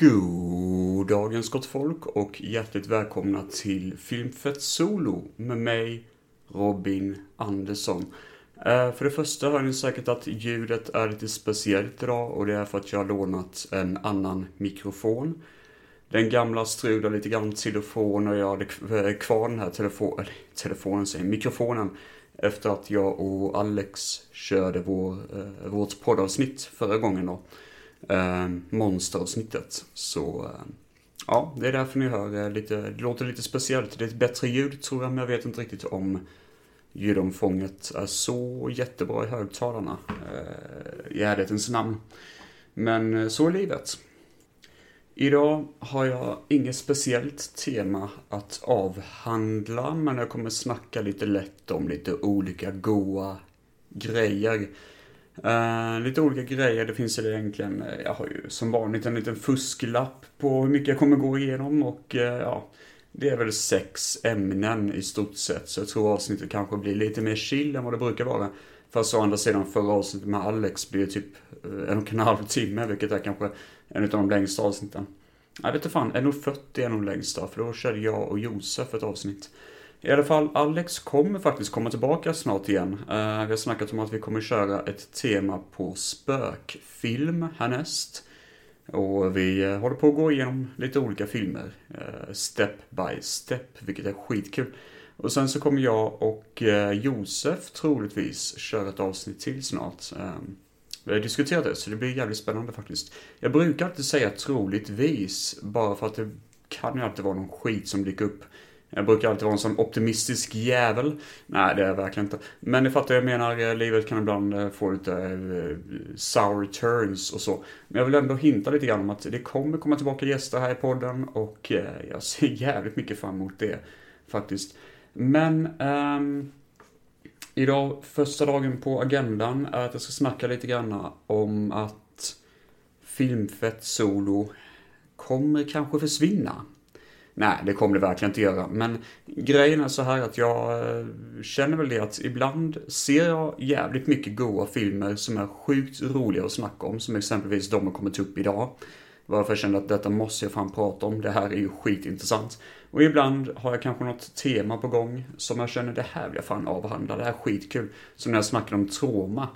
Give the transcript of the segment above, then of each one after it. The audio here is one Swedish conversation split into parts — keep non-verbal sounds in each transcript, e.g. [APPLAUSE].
God dagens gott folk och hjärtligt välkomna till Filmfett Solo med mig Robin Andersson. Eh, för det första hör ni säkert att ljudet är lite speciellt idag och det är för att jag har lånat en annan mikrofon. Den gamla strulade lite grann till och från och jag hade eh, kvar den här telefon, eller, telefonen, säger mikrofonen efter att jag och Alex körde vår, eh, vårt poddavsnitt förra gången då eh, monsteravsnittet. Så eh, ja, det är därför ni hör eh, lite, det låter lite speciellt. Det är ett bättre ljud tror jag, men jag vet inte riktigt om ljudomfånget är så jättebra i högtalarna eh, i ärlighetens namn. Men eh, så är livet. Idag har jag inget speciellt tema att avhandla, men jag kommer snacka lite lätt om lite olika goa grejer Uh, lite olika grejer. Det finns ju egentligen, eh, jag har ju som vanligt en liten fusklapp på hur mycket jag kommer gå igenom och uh, ja, det är väl sex ämnen i stort sett. Så jag tror avsnittet kanske blir lite mer chill än vad det brukar vara. Fast å andra sidan förra avsnittet med Alex blir typ en och en halv timme, vilket är kanske en av de längsta avsnitten. Jag vet inte fan, 1.40 är nog längsta, för då körde jag och Josef ett avsnitt. I alla fall, Alex kommer faktiskt komma tillbaka snart igen. Uh, vi har snackat om att vi kommer köra ett tema på spökfilm härnäst. Och vi uh, håller på att gå igenom lite olika filmer, uh, step by step, vilket är skitkul. Och sen så kommer jag och Josef troligtvis köra ett avsnitt till snart. Vi har diskuterat det, så det blir jävligt spännande faktiskt. Jag brukar alltid säga troligtvis, bara för att det kan ju alltid vara någon skit som dyker upp. Jag brukar alltid vara en sån optimistisk jävel. Nej, det är jag verkligen inte. Men ni fattar, jag menar, eh, livet kan ibland eh, få lite eh, sour turns och så. Men jag vill ändå hinta lite grann om att det kommer komma tillbaka gäster här i podden och jag ser [LAUGHS] jävligt mycket fram emot det faktiskt. Men um, idag, första dagen på agendan är att jag ska snacka lite grann om att Filmfett Solo kommer kanske försvinna. Nej, det kommer det verkligen inte göra. Men grejen är så här att jag eh, känner väl det att ibland ser jag jävligt mycket goa filmer som är sjukt roliga att snacka om. Som exempelvis de har kommit upp idag. Varför jag kände att detta måste jag fan prata om. Det här är ju skitintressant. Och ibland har jag kanske något tema på gång som jag känner det här vill jag fan avhandla. Det här är skitkul. Som när jag snackade om trauma.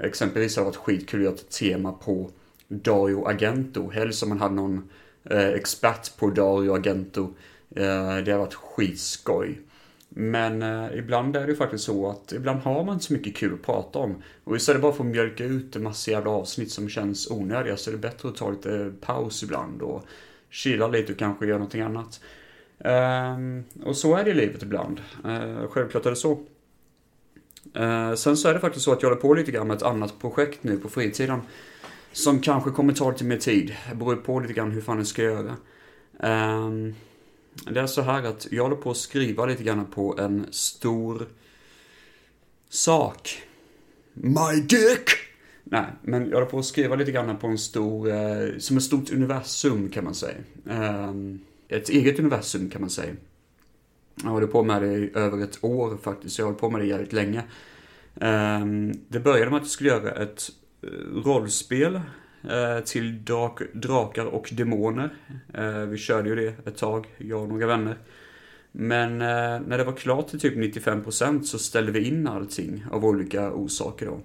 Exempelvis har det varit skitkul att göra ett tema på Dario Agento. Helst om man hade någon eh, expert på Dario Argento. Eh, det har varit skitskoj. Men eh, ibland är det ju faktiskt så att ibland har man inte så mycket kul att prata om. Och istället bara för att mjölka ut en massa jävla avsnitt som känns onödiga så är det bättre att ta lite paus ibland och chilla lite och kanske göra någonting annat. Eh, och så är det i livet ibland. Eh, självklart är det så. Eh, sen så är det faktiskt så att jag håller på lite grann med ett annat projekt nu på fritiden. Som kanske kommer ta lite mer tid. Det beror på lite grann hur fan jag ska göra. Um, det är så här att jag håller på att skriva lite grann på en stor sak. My dick! Nej, men jag håller på att skriva lite grann på en stor, eh, som ett stort universum kan man säga. Um, ett eget universum kan man säga. Jag håller på med det i över ett år faktiskt, jag har hållit på med det jävligt länge. Um, det började med att jag skulle göra ett Eh, rollspel eh, till drak, drakar och demoner. Eh, vi körde ju det ett tag, jag och några vänner. Men när det var klart till typ 95% så ställde vi in allting av olika orsaker då.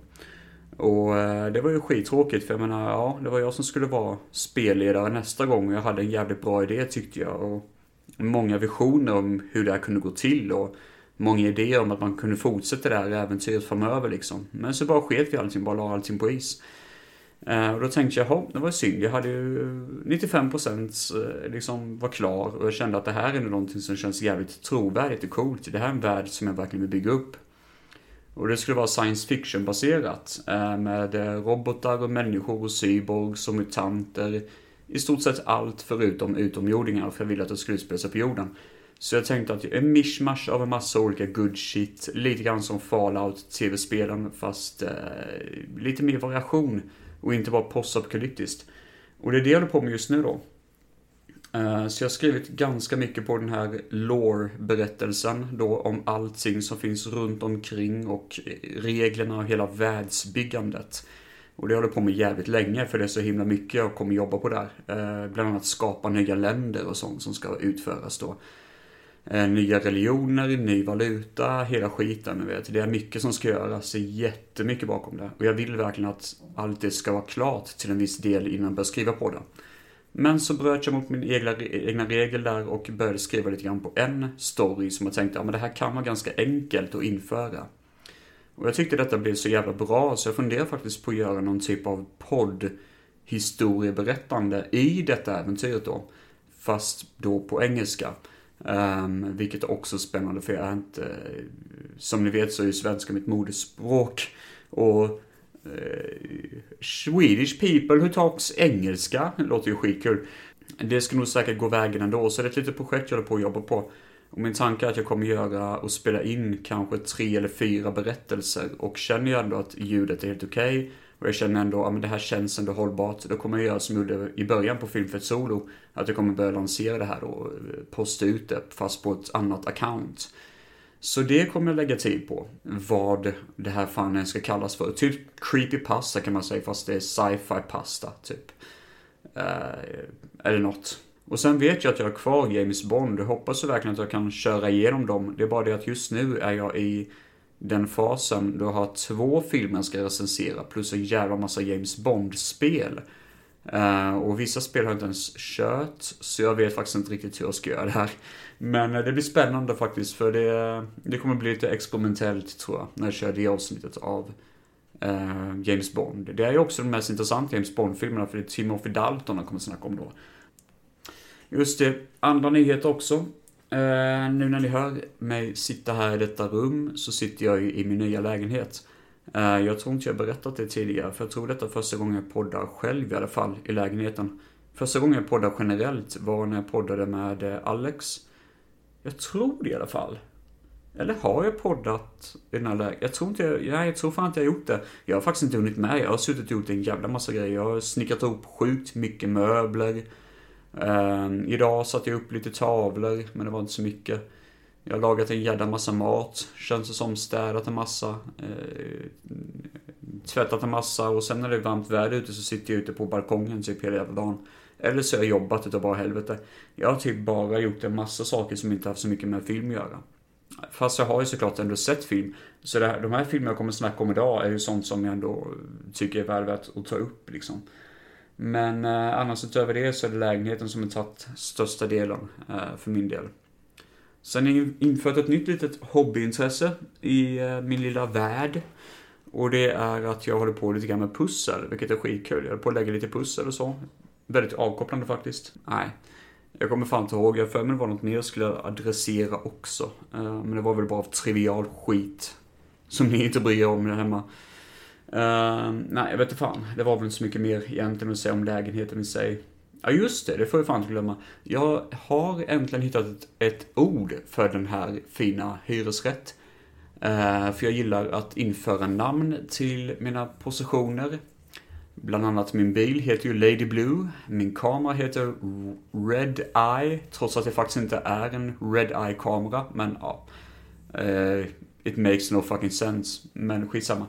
Och det var ju skittråkigt för jag menar, ja, det var jag som skulle vara spelledare nästa gång och jag hade en jävligt bra idé tyckte jag. Och många visioner om hur det här kunde gå till och många idéer om att man kunde fortsätta det här äventyret framöver liksom. Men så bara sket vi allting, bara la allting på is. Eh, och då tänkte jag, jaha, det var synd. Jag hade ju 95% eh, liksom var klar och jag kände att det här är någonting som känns jävligt trovärdigt och coolt. Det här är en värld som jag verkligen vill bygga upp. Och det skulle vara science fiction baserat eh, med robotar och människor och cyborgs och mutanter. I stort sett allt förutom utomjordingar, för jag ville att det skulle utspela sig på jorden. Så jag tänkte att en mishmash av en massa olika good shit. Lite grann som Fallout tv-spelen fast eh, lite mer variation. Och inte bara postapokalyptiskt. Och det är det jag håller på med just nu då. Eh, så jag har skrivit ganska mycket på den här lore-berättelsen då om allting som finns runt omkring och eh, reglerna och hela världsbyggandet. Och det håller jag på med jävligt länge för det är så himla mycket jag kommer jobba på där. Eh, bland annat skapa nya länder och sånt som ska utföras då. Eh, nya religioner, ny valuta, hela skiten. Ni vet. Det är mycket som ska göras, det är jättemycket bakom det. Och jag vill verkligen att allt det ska vara klart till en viss del innan jag börjar skriva på det. Men så bröt jag mot min egna, egna regel där och började skriva lite grann på en story som jag tänkte, ja men det här kan vara ganska enkelt att införa. Och jag tyckte detta blev så jävla bra så jag funderar faktiskt på att göra någon typ av podd historieberättande i detta äventyret då. Fast då på engelska. Um, vilket är också spännande för jag är inte, som ni vet så är ju svenska mitt modersspråk. Och uh, Swedish people who talks engelska låter ju skitkul. Det ska nog säkert gå vägen ändå, så det är ett litet projekt jag håller på att jobba på. Och min tanke är att jag kommer göra och spela in kanske tre eller fyra berättelser. Och känner jag ändå att ljudet är helt okej okay, och jag känner ändå att ja, det här känns ändå hållbart. Då kommer jag göra som jag gjorde i början på film Fet Solo. Att jag kommer börja lansera det här och eh, posta ut det fast på ett annat account. Så det kommer jag lägga tid på. Vad det här fan ska kallas för. Typ creepy pasta kan man säga fast det är sci-fi pasta typ. Uh, eller något. Och sen vet jag att jag har kvar James Bond. Jag hoppas verkligen att jag kan köra igenom dem. Det är bara det att just nu är jag i den fasen då har två filmer jag ska recensera plus en jävla massa James Bond-spel. Uh, och vissa spel har jag inte ens kört, så jag vet faktiskt inte riktigt hur jag ska göra det här. Men uh, det blir spännande faktiskt, för det, eh, det kommer bli lite experimentellt tror jag, när jag kör det avsnittet av uh, James Bond. Det är ju också de mest intressanta James Bond-filmerna, för det är Timothy Dalton jag kommer snacka om då. Just det, andra nyheter också. Uh, nu när ni hör mig sitta här i detta rum så sitter jag i min nya lägenhet. Uh, jag tror inte jag berättat det tidigare, för jag tror detta är första gången jag poddar själv i alla fall, i lägenheten. Första gången jag poddar generellt var när jag poddade med eh, Alex. Jag tror det i alla fall. Eller har jag poddat i den här lägenheten? Jag tror inte jag, nej, jag tror fan inte jag har gjort det. Jag har faktiskt inte hunnit med. Jag har suttit och gjort en jävla massa grejer. Jag har snickrat ihop sjukt mycket möbler. Uh, idag satte jag upp lite tavlor, men det var inte så mycket. Jag har lagat en jädra massa mat, känns det som, städat en massa, uh, tvättat en massa och sen när det är varmt väder ute så sitter jag ute på balkongen typ hela jävla dagen. Eller så har jag jobbat utav bara helvete. Jag har typ bara gjort en massa saker som inte haft så mycket med film att göra. Fast jag har ju såklart ändå sett film. Så det här, de här filmerna jag kommer snacka om idag är ju sånt som jag ändå tycker är väl värt att ta upp liksom. Men eh, annars utöver det så är det lägenheten som har tagit största delen eh, för min del. Sen har jag infört ett nytt litet hobbyintresse i eh, min lilla värld. Och det är att jag håller på lite grann med pussel, vilket är skitkul. Jag håller på att lägga lite pussel och så. Väldigt avkopplande faktiskt. Nej, jag kommer fan inte ihåg. Jag för mig det var något mer jag skulle adressera också. Eh, men det var väl bara trivial skit. Som ni inte bryr er om där hemma. Uh, nej, jag vet inte fan. Det var väl inte så mycket mer egentligen att säga om lägenheten i sig. Ja, just det. Det får jag fan inte glömma. Jag har äntligen hittat ett, ett ord för den här fina hyresrätt. Uh, för jag gillar att införa namn till mina positioner. Bland annat min bil heter ju Lady Blue. Min kamera heter Red Eye. Trots att det faktiskt inte är en Red Eye-kamera. Men ja. Uh, it makes no fucking sense. Men skitsamma.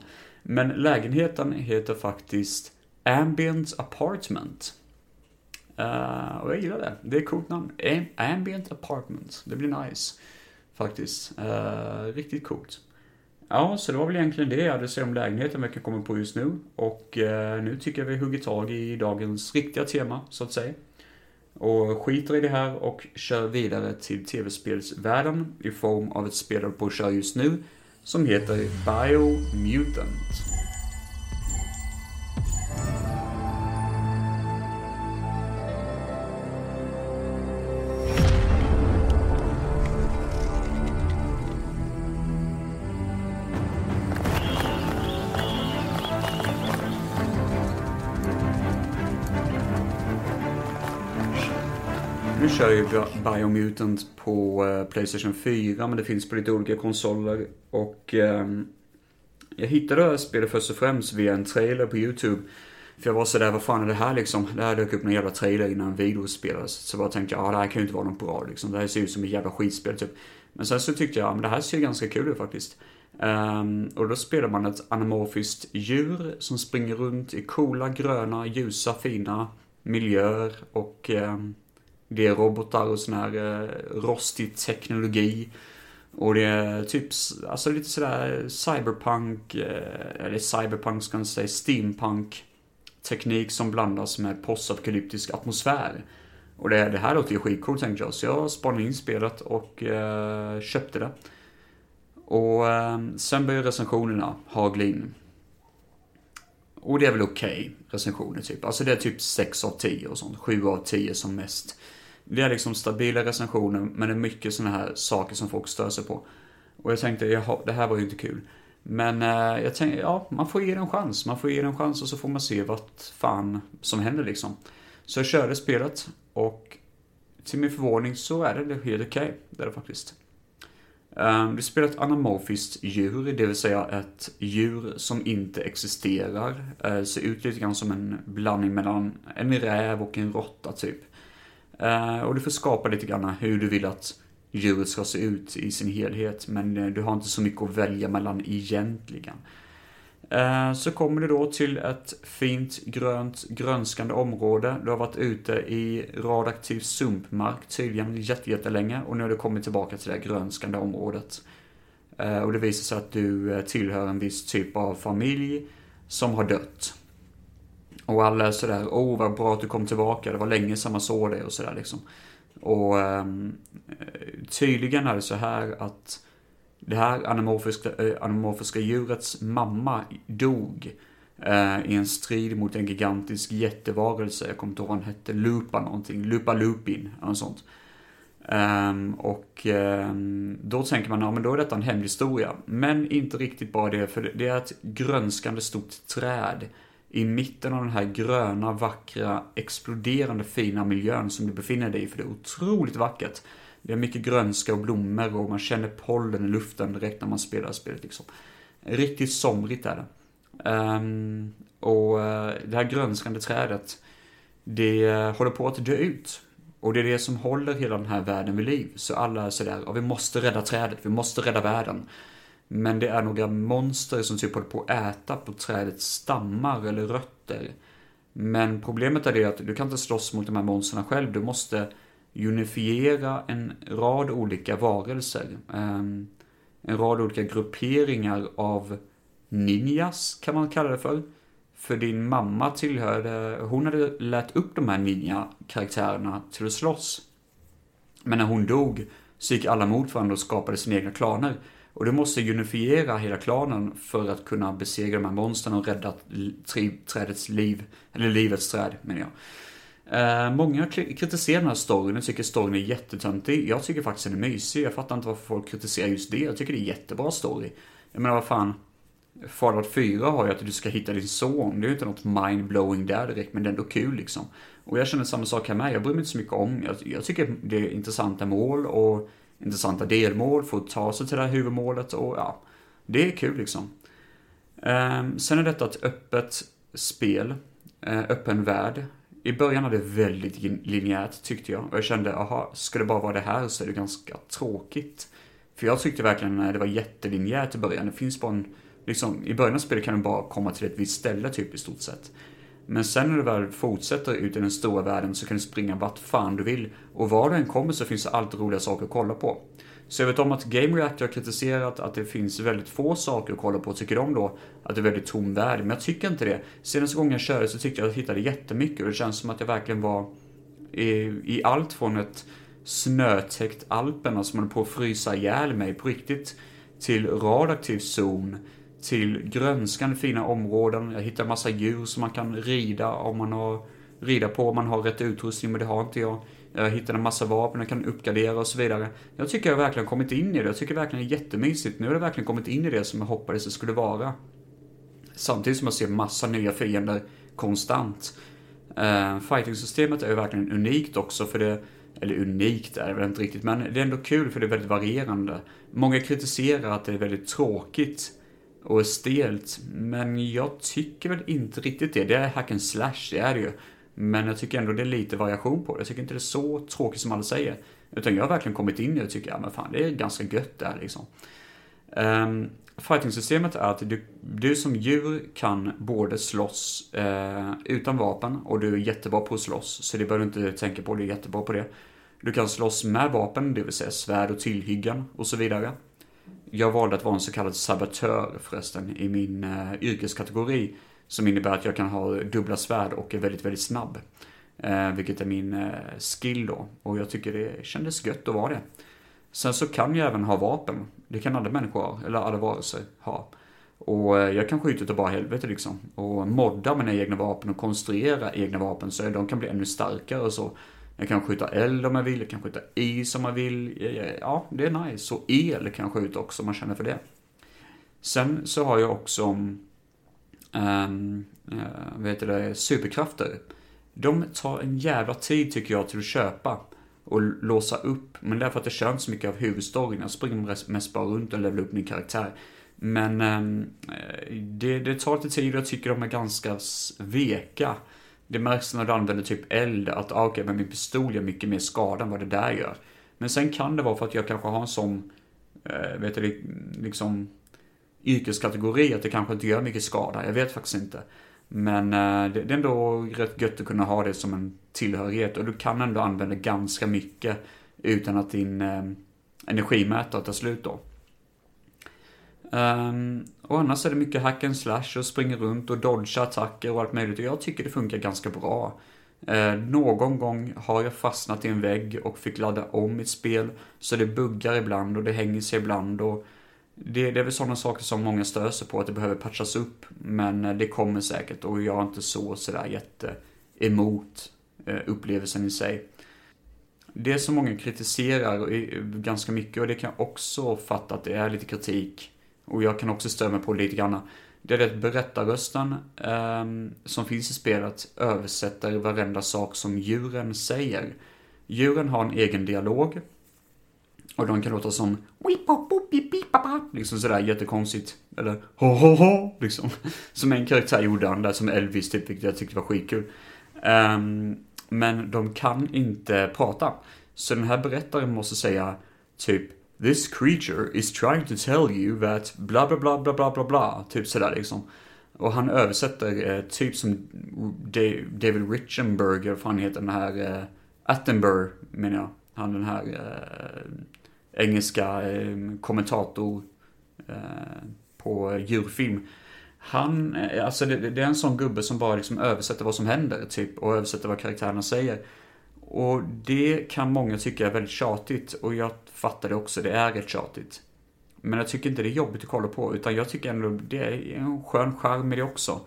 Men lägenheten heter faktiskt Ambient Apartment. Uh, och jag gillar det. Det är ett coolt namn. Ambient Apartment. Det blir nice. Faktiskt. Uh, riktigt coolt. Ja, så det var väl egentligen det jag hade att säga om lägenheten vi kan komma på just nu. Och uh, nu tycker jag vi hugger tag i dagens riktiga tema, så att säga. Och skiter i det här och kör vidare till tv-spelsvärlden i form av ett spel på att köra just nu som heter Biomutant. Nu kör ju Biomutant på eh, Playstation 4, men det finns på lite olika konsoler. Och eh, jag hittade det här spelet först och främst via en trailer på YouTube. För jag var sådär, vad fan är det här liksom? Det här dök upp någon jävla trailer innan video spelades. Så bara tänkte jag, ah, det här kan ju inte vara något bra liksom. Det här ser ut som ett jävla skitspel typ. Men sen så tyckte jag, men det här ser ganska kul ut faktiskt. Um, och då spelar man ett anamorfiskt djur som springer runt i coola, gröna, ljusa, fina miljöer och um, det är robotar och sån här uh, rostig teknologi. Och det är typ, alltså lite sådär cyberpunk, eh, eller cyberpunk ska man säga, steampunk teknik som blandas med postapokalyptisk atmosfär. Och det, det här låter ju skitcoolt tänkte jag, så jag spanade in spelet och eh, köpte det. Och eh, sen började recensionerna hagla in. Och det är väl okej okay, recensioner typ. Alltså det är typ 6 av 10 och sånt. 7 av 10 som mest. Det är liksom stabila recensioner, men det är mycket sådana här saker som folk stör sig på. Och jag tänkte, jaha, det här var ju inte kul. Men eh, jag tänkte, ja, man får ge det en chans. Man får ge det en chans och så får man se vad fan som händer liksom. Så jag körde spelet och till min förvåning så är det helt okej. Okay. Det är det faktiskt. Ehm, um, spelar ett anamorfiskt djur, det vill säga ett djur som inte existerar. Uh, ser ut lite grann som en blandning mellan en räv och en råtta typ. Eh, och du får skapa lite grann hur du vill att djuret ska se ut i sin helhet, men eh, du har inte så mycket att välja mellan egentligen. Eh, så kommer du då till ett fint grönt grönskande område. Du har varit ute i radioaktiv sumpmark tydligen jättelänge och nu har du kommit tillbaka till det grönskande området. Eh, och det visar sig att du tillhör en viss typ av familj som har dött. Och alla är sådär, åh oh, vad bra att du kom tillbaka, det var länge sedan man såg dig och sådär liksom. Och um, tydligen är det så här att det här anamorfiska, äh, anamorfiska djurets mamma dog äh, i en strid mot en gigantisk jättevarelse. Jag kommer inte ihåg vad han hette. Lupa någonting. Lupa Lupin. Eller något sånt. Um, och um, då tänker man, ja men då är detta en hemlig historia. Men inte riktigt bara det, för det är ett grönskande stort träd i mitten av den här gröna, vackra, exploderande fina miljön som du befinner dig i, för det är otroligt vackert. Det är mycket grönska och blommor och man känner pollen i luften direkt när man spelar spelet liksom. Riktigt somrigt är det. Um, och eh, det här grönskande trädet, det eh, håller på att dö ut. Och det är det som håller hela den här världen vid liv. Så alla är sådär, ja, vi måste rädda trädet, vi måste rädda världen. Men det är några monster som typ håller på att äta på trädets stammar eller rötter. Men problemet är det att du kan inte slåss mot de här monstren själv, du måste unifiera en rad olika varelser. Ehm, en rad olika grupperingar av ninjas, kan man kalla det för. För din mamma tillhörde, hon hade lärt upp de här ninja-karaktärerna till att slåss. Men när hon dog så gick alla mot varandra och skapade sina egna klaner. Och du måste unifiera hela klanen för att kunna besegra de här monstren och rädda trädets liv, eller livets träd menar jag. Eh, många kritiserar den här storyn och tycker storyn är jättetöntig. Jag tycker faktiskt den är mysig. Jag fattar inte varför folk kritiserar just det. Jag tycker det är jättebra story. Jag menar vad fan. Fallout 4 har ju att du ska hitta din son. Det är ju inte något mindblowing där direkt, men det är ändå kul liksom. Och jag känner samma sak här med. Jag bryr mig inte så mycket om. Jag, jag tycker det är intressanta mål och intressanta delmål för att ta sig till det här huvudmålet och ja. Det är kul liksom. Ehm, sen är detta ett öppet spel. Eh, öppen värld. I början var det väldigt linjärt tyckte jag. Och jag kände, aha, ska det bara vara det här så är det ganska tråkigt. För jag tyckte verkligen att det var jättelinjärt i början. Det finns bara en, liksom, i början av spelet kan du bara komma till ett visst ställe typ i stort sett. Men sen när du väl fortsätter ut i den stora världen så kan du springa vart fan du vill. Och var du än kommer så finns det alltid roliga saker att kolla på. Så jag vet om att Game Reactor har kritiserat att det finns väldigt få saker att kolla på. Tycker de då att det är väldigt tom värld? Men jag tycker inte det. Senaste gången jag körde så tyckte jag att jag hittade jättemycket och det känns som att jag verkligen var i, i allt från ett snötäckt Alperna som håller på att frysa ihjäl mig på riktigt till radioaktiv zon till grönskande fina områden. Jag hittar massa djur som man kan rida om man har rida på om man har rätt utrustning, men det har inte jag. Jag hittade en massa vapen jag kan uppgradera och så vidare. Jag tycker jag verkligen kommit in i det. Jag tycker verkligen det är jättemysigt. Nu har jag verkligen kommit in i det som jag hoppades det skulle vara. Samtidigt som jag ser massa nya fiender konstant. Uh, Fighting-systemet är ju verkligen unikt också för det eller unikt är det väl inte riktigt, men det är ändå kul för det är väldigt varierande. Många kritiserar att det är väldigt tråkigt och stelt, men jag tycker väl inte riktigt det. Det är hack and slash, det är det ju. Men jag tycker ändå det är lite variation på det. Jag tycker inte det är så tråkigt som alla säger. Utan jag har verkligen kommit in i det och tycker, ja men fan det är ganska gött där liksom. Um, Fighting-systemet är att du, du som djur kan både slåss eh, utan vapen och du är jättebra på att slåss. Så det behöver du inte tänka på, du är jättebra på det. Du kan slåss med vapen, det vill säga svärd och tillhyggen och så vidare. Jag valde att vara en så kallad sabotör förresten i min eh, yrkeskategori. Som innebär att jag kan ha dubbla svärd och är väldigt, väldigt snabb. Eh, vilket är min eh, skill då. Och jag tycker det kändes gött att vara det. Sen så kan jag även ha vapen. Det kan alla människor ha, eller alla varelser ha. Och eh, jag kan skjuta utav bara helvete liksom. Och modda mina egna vapen och konstruera egna vapen så de kan bli ännu starkare och så. Jag kan skjuta eld om jag vill, jag kan skjuta is om jag vill. Ja, det är nice. Och el kan jag skjuta också om man känner för det. Sen så har jag också, um, uh, vad heter det, superkrafter. De tar en jävla tid tycker jag till att köpa och låsa upp. Men det är för att det känns så mycket av huvudstoryn. Jag springer mest bara runt och levelar upp min karaktär. Men um, det, det tar lite tid och jag tycker de är ganska veka. Det märks när du använder typ eld att ah, okej, okay, men min pistol gör mycket mer skada än vad det där gör. Men sen kan det vara för att jag kanske har en sån, eh, vet du, liksom yrkeskategori att det kanske inte gör mycket skada. Jag vet faktiskt inte. Men eh, det, det är ändå rätt gött att kunna ha det som en tillhörighet och du kan ändå använda ganska mycket utan att din eh, energimätare tar slut då. Um, och annars är det mycket hack and slash och springer runt och dodgar attacker och allt möjligt. Och jag tycker det funkar ganska bra. Eh, någon gång har jag fastnat i en vägg och fick ladda om mitt spel. Så det buggar ibland och det hänger sig ibland. Och det, det är väl sådana saker som många stör sig på, att det behöver patchas upp. Men eh, det kommer säkert och jag är inte så sådär jätte emot eh, upplevelsen i sig. Det som många kritiserar ganska mycket och det kan jag också fatta att det är lite kritik och jag kan också störa mig på lite grann. Det är att berättarrösten eh, som finns i spelet översätter varenda sak som djuren säger. Djuren har en egen dialog. Och de kan låta som liksom sådär jättekonstigt. Eller ho ho ho liksom. [LAUGHS] Som en karaktär gjorde han där som Elvis typ, vilket jag tyckte var skitkul. Um, men de kan inte prata. Så den här berättaren måste säga typ This creature is trying to tell you that bla bla bla bla bla bla bla. Typ sådär liksom. Och han översätter eh, typ som David Richenberg, vad fan heter den här, eh, Attenborough menar jag. Han den här eh, engelska eh, kommentator eh, på djurfilm. Han, eh, alltså det, det, är en sån gubbe som bara liksom översätter vad som händer typ och översätter vad karaktärerna säger. Och det kan många tycka är väldigt tjatigt och jag fattar det också, det är rätt tjatigt. Men jag tycker inte det är jobbigt att kolla på, utan jag tycker ändå det är en skön charm i det också.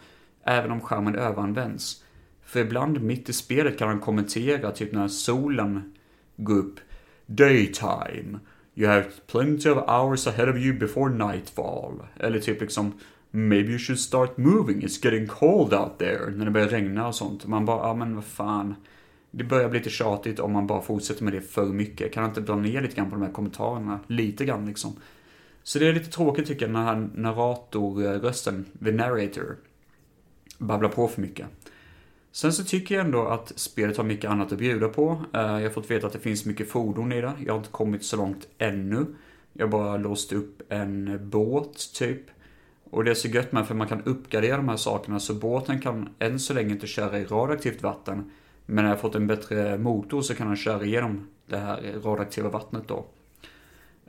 Även om skärmen överanvänds. För ibland mitt i spelet kan han kommentera, typ när solen går upp. Daytime. You have plenty of hours ahead of you before nightfall. Eller typ liksom Maybe you should start moving, it's getting cold out there. När det börjar regna och sånt. Man bara, ja men vad fan det börjar bli lite tjatigt om man bara fortsätter med det för mycket. Kan inte dra ner lite grann på de här kommentarerna? Lite grann liksom. Så det är lite tråkigt tycker jag, den här narratorrösten, the narrator, babblar på för mycket. Sen så tycker jag ändå att spelet har mycket annat att bjuda på. Eh, jag har fått veta att det finns mycket fordon i det. Jag har inte kommit så långt ännu. Jag har bara låst upp en båt, typ. Och det är så gött med för man kan uppgradera de här sakerna så båten kan än så länge inte köra i radioaktivt vatten. Men när jag fått en bättre motor så kan han köra igenom det här radioaktiva vattnet då.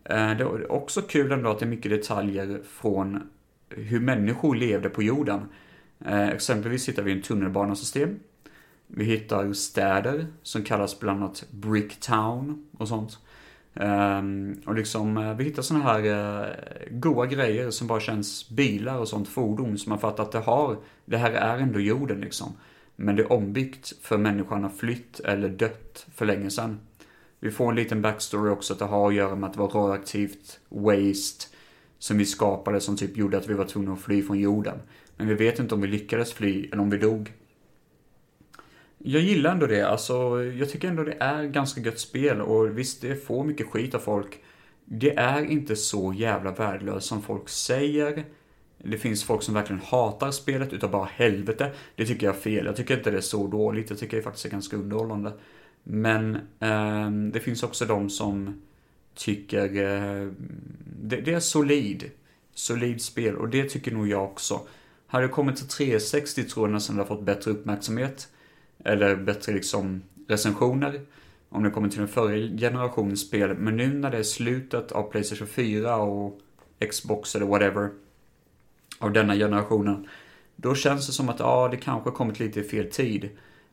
Eh, det är också kul ändå att det är mycket detaljer från hur människor levde på jorden. Eh, exempelvis hittar vi en tunnelbanesystem. Vi hittar städer som kallas bland annat Bricktown och sånt. Ehm, och liksom, eh, vi hittar såna här goa grejer som bara känns bilar och sånt fordon som man fattar att det har, det här är ändå jorden liksom. Men det är ombyggt för människan har flytt eller dött för länge sedan. Vi får en liten backstory också att det har att göra med att det var radioaktivt waste som vi skapade som typ gjorde att vi var tvungna att fly från jorden. Men vi vet inte om vi lyckades fly eller om vi dog. Jag gillar ändå det, alltså jag tycker ändå det är ganska gött spel och visst det får mycket skit av folk. Det är inte så jävla värdelöst som folk säger. Det finns folk som verkligen hatar spelet utav bara helvete. Det tycker jag är fel. Jag tycker inte det är så dåligt. Jag tycker det faktiskt är ganska underhållande. Men eh, det finns också de som tycker eh, det, det, är solid. Solid spel och det tycker nog jag också. Hade det kommit till 360 tror jag nästan det har fått bättre uppmärksamhet. Eller bättre liksom recensioner. Om det kommer till den förra generationens spel. Men nu när det är slutet av Playstation 4 och Xbox eller whatever. Av denna generationen. Då känns det som att ja, det kanske kommit lite i fel tid.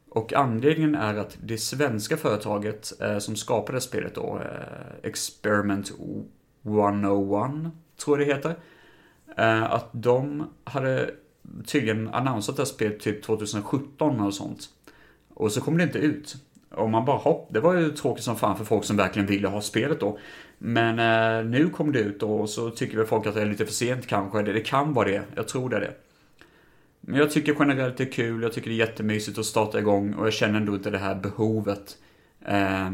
Och anledningen är att det svenska företaget eh, som skapade spelet då, eh, Experiment 101, tror jag det heter. Eh, att de hade tydligen annonsat det här spelet typ 2017 och sånt. Och så kom det inte ut. Och man bara hopp, det var ju tråkigt som fan för folk som verkligen ville ha spelet då. Men eh, nu kom det ut och så tycker väl folk att det är lite för sent kanske. Det, det kan vara det, jag tror det är det. Men jag tycker generellt det är kul, jag tycker det är jättemysigt att starta igång och jag känner ändå inte det här behovet, eh,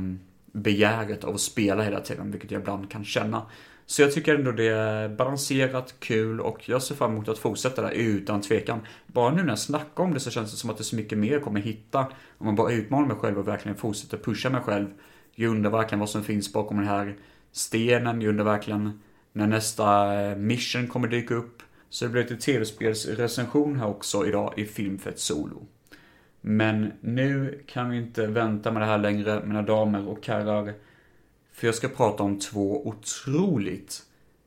begäret av att spela hela tiden, vilket jag ibland kan känna. Så jag tycker ändå det är balanserat, kul och jag ser fram emot att fortsätta där utan tvekan. Bara nu när jag snackar om det så känns det som att det är så mycket mer jag kommer hitta. Om man bara utmanar mig själv och verkligen fortsätter pusha mig själv. Jag undrar verkligen vad som finns bakom den här stenen. Jag undrar verkligen när nästa eh, mission kommer dyka upp. Så det blir lite tv-spelsrecension här också idag i film för ett Solo. Men nu kan vi inte vänta med det här längre, mina damer och herrar. För jag ska prata om två otroligt,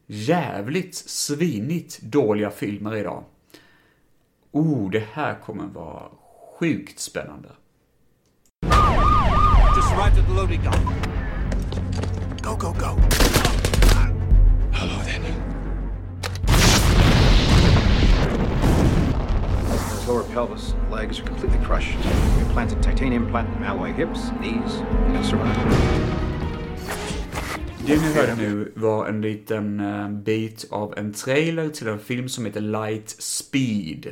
jävligt, svinigt dåliga filmer idag. Oh, det här kommer vara sjukt spännande. Just right the loading gun. Go, go, go. Hello then. His lower pelvis, legs are completely crushed. We implanted titanium platinum alloy hips, knees, and survival. Det ni hörde nu var en liten uh, bit av en trailer till en film som heter Light Speed.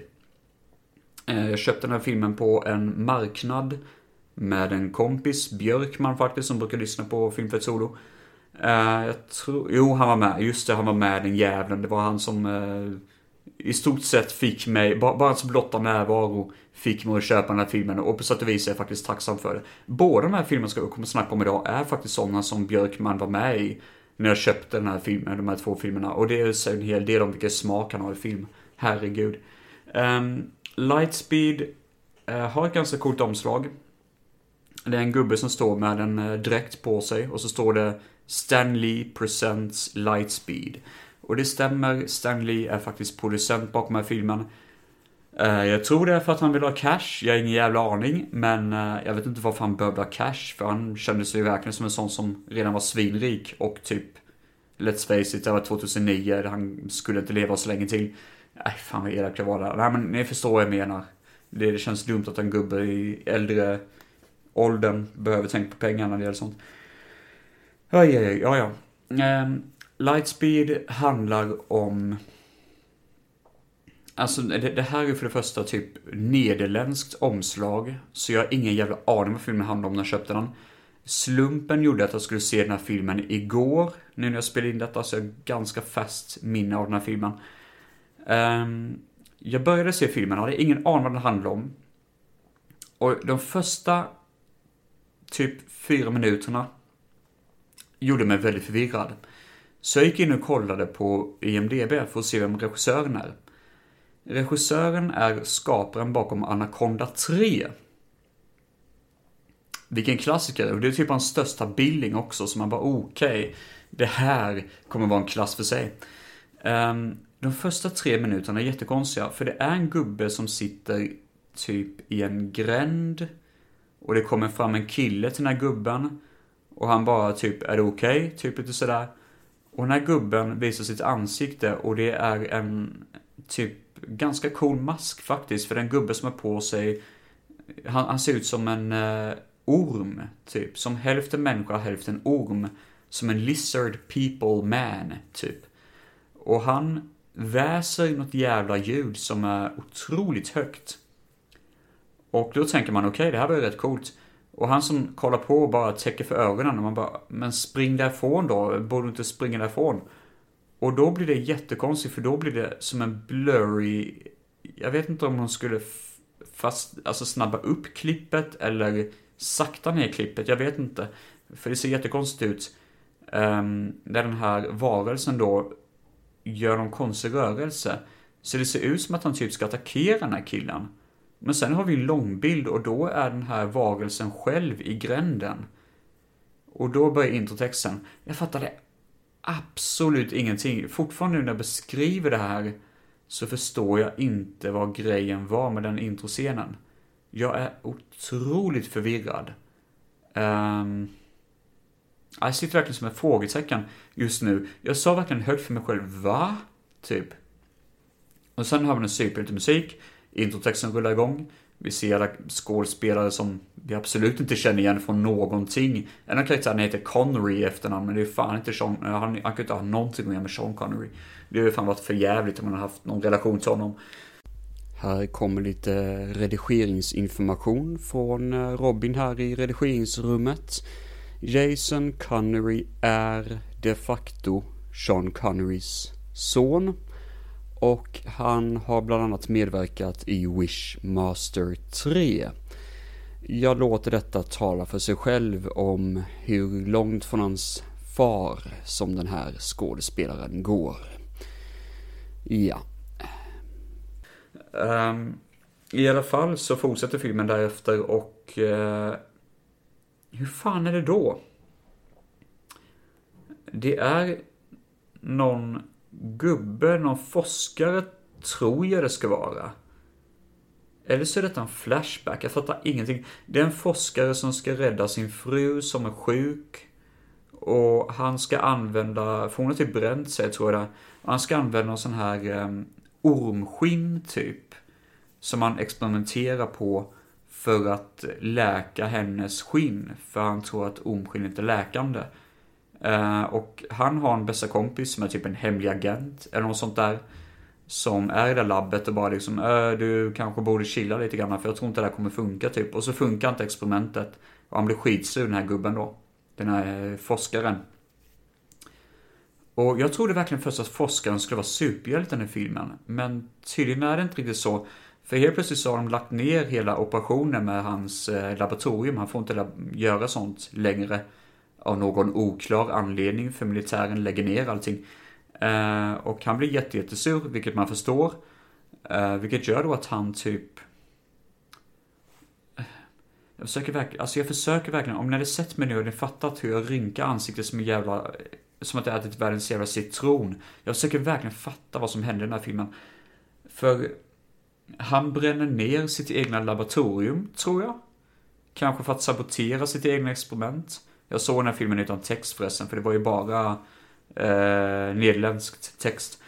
Uh, jag köpte den här filmen på en marknad med en kompis, Björkman faktiskt, som brukar lyssna på Filmfett Solo. Uh, jag tror, jo han var med, just det, han var med den jävlen. Det var han som eh, i stort sett fick mig, bara, bara hans blotta närvaro fick mig att köpa den här filmen och på sätt och vis är jag faktiskt tacksam för det. Båda de här filmerna ska kommer att snacka om idag är faktiskt sådana som Björkman var med i när jag köpte den här filmen, de här två filmerna. Och det säger en hel del om vilken smak han har i film. Herregud. Um, Lightspeed uh, har ett ganska coolt omslag. Det är en gubbe som står med en uh, dräkt på sig och så står det Stanley Presents Lightspeed. Och det stämmer, Stanley är faktiskt producent bakom den här filmen. Eh, jag tror det är för att han vill ha cash, jag har ingen jävla aning. Men eh, jag vet inte varför han behövde ha cash. För han kände sig verkligen som en sån som redan var svinrik och typ Let's face it, det var 2009, han skulle inte leva så länge till. Nej, fan vad elak jag var där. Nej men ni förstår vad jag menar. Det, det känns dumt att en gubbe i äldre åldern behöver tänka på pengar när det gäller sånt. Aj, aj, aj, ja, ja. Um, Lightspeed handlar om Alltså det, det, här är för det första typ nederländskt omslag. Så jag har ingen jävla aning vad filmen handlar om när jag köpte den. Slumpen gjorde att jag skulle se den här filmen igår. Nu när jag spelade in detta så jag har ganska fast minne av den här filmen. Um, jag började se filmen, hade ingen aning vad den handlade om. Och de första typ fyra minuterna gjorde mig väldigt förvirrad. Så jag gick in och kollade på IMDB för att se vem regissören är. Regissören är skaparen bakom Anaconda 3. Vilken klassiker, och det är typ hans största billing också, så man bara okej, okay, det här kommer vara en klass för sig. Um, de första tre minuterna är jättekonstiga, för det är en gubbe som sitter typ i en gränd och det kommer fram en kille till den här gubben och han bara typ, är det okej? Okay? Typ lite sådär. Och den här gubben visar sitt ansikte och det är en typ ganska cool mask faktiskt. För den gubbe som har på sig, han, han ser ut som en uh, orm, typ. Som hälften människa, hälften orm. Som en lizard people man, typ. Och han väser något jävla ljud som är otroligt högt. Och då tänker man, okej, okay, det här var ju rätt coolt. Och han som kollar på och bara täcker för ögonen och man bara, men spring därifrån då, borde du inte springa därifrån? Och då blir det jättekonstigt för då blir det som en blurry, jag vet inte om hon skulle fast, alltså snabba upp klippet eller sakta ner klippet, jag vet inte. För det ser jättekonstigt ut. Ehm, um, där den här varelsen då gör någon konstig rörelse. Så det ser ut som att han typ ska attackera den här killen. Men sen har vi en långbild och då är den här varelsen själv i gränden. Och då börjar introtexten. Jag fattade absolut ingenting. Fortfarande när jag beskriver det här så förstår jag inte vad grejen var med den introscenen. Jag är otroligt förvirrad. Um, jag sitter verkligen som ett frågetecken just nu. Jag sa verkligen högt för mig själv, va? Typ. Och sen har vi en superhjälte musik. Introtexten rullar igång. Vi ser alla skådespelare som vi absolut inte känner igen från någonting. En av karaktärerna heter Connery i efternamn, men det är fan inte Sean, eh, han, han kan inte ha någonting med Sean Connery. Det hade ju fan varit för jävligt om man har haft någon relation till honom. Här kommer lite redigeringsinformation från eh, Robin här i redigeringsrummet. Jason Connery är de facto Sean Connerys son. Och han har bland annat medverkat i Wishmaster 3. Jag låter detta tala för sig själv om hur långt från hans far som den här skådespelaren går. Ja. Um, I alla fall så fortsätter filmen därefter och uh, hur fan är det då? Det är någon gubbe, någon forskare, tror jag det ska vara. Eller så är detta en flashback, jag fattar ingenting. Det är en forskare som ska rädda sin fru som är sjuk. Och han ska använda, för hon har typ bränt sig tror jag det Han ska använda en sån här um, ormskinn typ. Som han experimenterar på för att läka hennes skinn. För han tror att ormskinnet är läkande. Eh, och han har en bästa kompis som är typ en hemlig agent eller något sånt där. Som är i det labbet och bara liksom, äh, du kanske borde chilla lite grann för jag tror inte det här kommer funka typ. Och så funkar inte experimentet. Och han blir skitsur den här gubben då. Den här eh, forskaren. Och jag trodde verkligen först att forskaren skulle vara superhjälten i filmen. Men tydligen är det inte riktigt så. För helt plötsligt så har de lagt ner hela operationen med hans eh, laboratorium. Han får inte göra sånt längre. Av någon oklar anledning för militären lägger ner allting. Eh, och han blir jättejättesur, vilket man förstår. Eh, vilket gör då att han typ... Eh, jag försöker verkligen, alltså jag försöker verkligen, om ni hade sett mig nu och ni fattat hur jag rynkar ansiktet som en jävla... Som att jag ätit världens jävla citron. Jag försöker verkligen fatta vad som hände i den här filmen. För han bränner ner sitt egna laboratorium, tror jag. Kanske för att sabotera sitt egna experiment. Jag såg den här filmen utan text förresten, för det var ju bara eh, nederländsk text.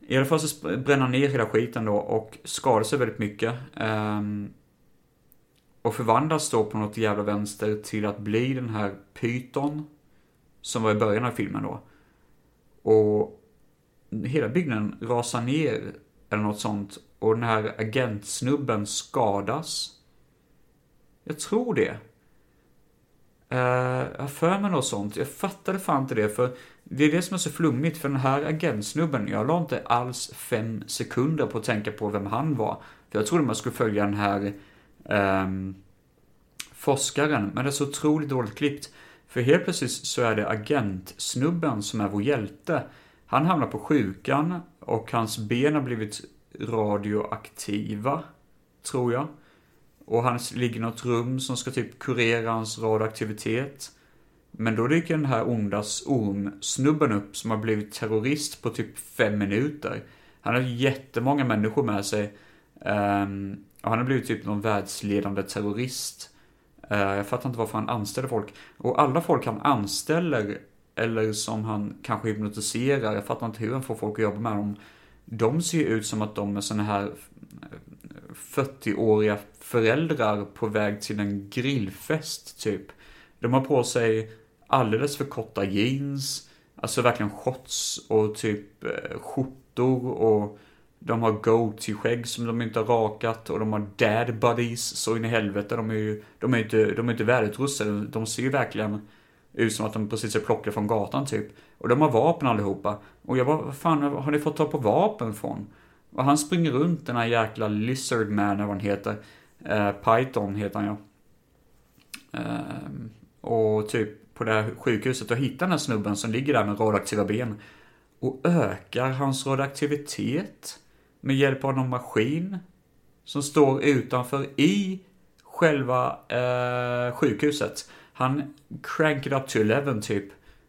I alla fall så bränner han ner hela skiten då och skadar sig väldigt mycket. Eh, och förvandlas då på något jävla vänster till att bli den här pyton som var i början av filmen då. Och hela byggnaden rasar ner eller något sånt och den här agentsnubben skadas. Jag tror det. Uh, jag har för mig något sånt. Jag fattade fan inte det, för det är det som är så flummigt, för den här agentsnubben, jag la inte alls fem sekunder på att tänka på vem han var. För jag trodde man skulle följa den här um, forskaren, men det är så otroligt dåligt klippt. För helt plötsligt så är det agentsnubben som är vår hjälte. Han hamnar på sjukan och hans ben har blivit radioaktiva, tror jag. Och han ligger i något rum som ska typ kurera hans radioaktivitet. Men då dyker den här ondas ormsnubben upp som har blivit terrorist på typ fem minuter. Han har jättemånga människor med sig. Um, och han har blivit typ någon världsledande terrorist. Uh, jag fattar inte varför han anställer folk. Och alla folk han anställer, eller som han kanske hypnotiserar, jag fattar inte hur han får folk att jobba med dem. De ser ju ut som att de är såna här 40-åriga föräldrar på väg till en grillfest, typ. De har på sig alldeles för korta jeans, alltså verkligen shots och typ eh, skjortor och de har goatee-skägg som de inte har rakat och de har dad buddies så in i helvete. De är ju, de är inte, de är inte välutrustade. De ser ju verkligen ut som att de precis är plockade från gatan typ. Och de har vapen allihopa. Och jag bara, vad fan har ni fått ta på vapen från? Och han springer runt den här jäkla Lizardman eller vad han heter. Eh, Python heter han ja. Eh, och typ på det här sjukhuset och hittar den här snubben som ligger där med radioaktiva ben och ökar hans radioaktivitet med hjälp av någon maskin som står utanför i själva eh, sjukhuset. Han cranked up to 11 typ.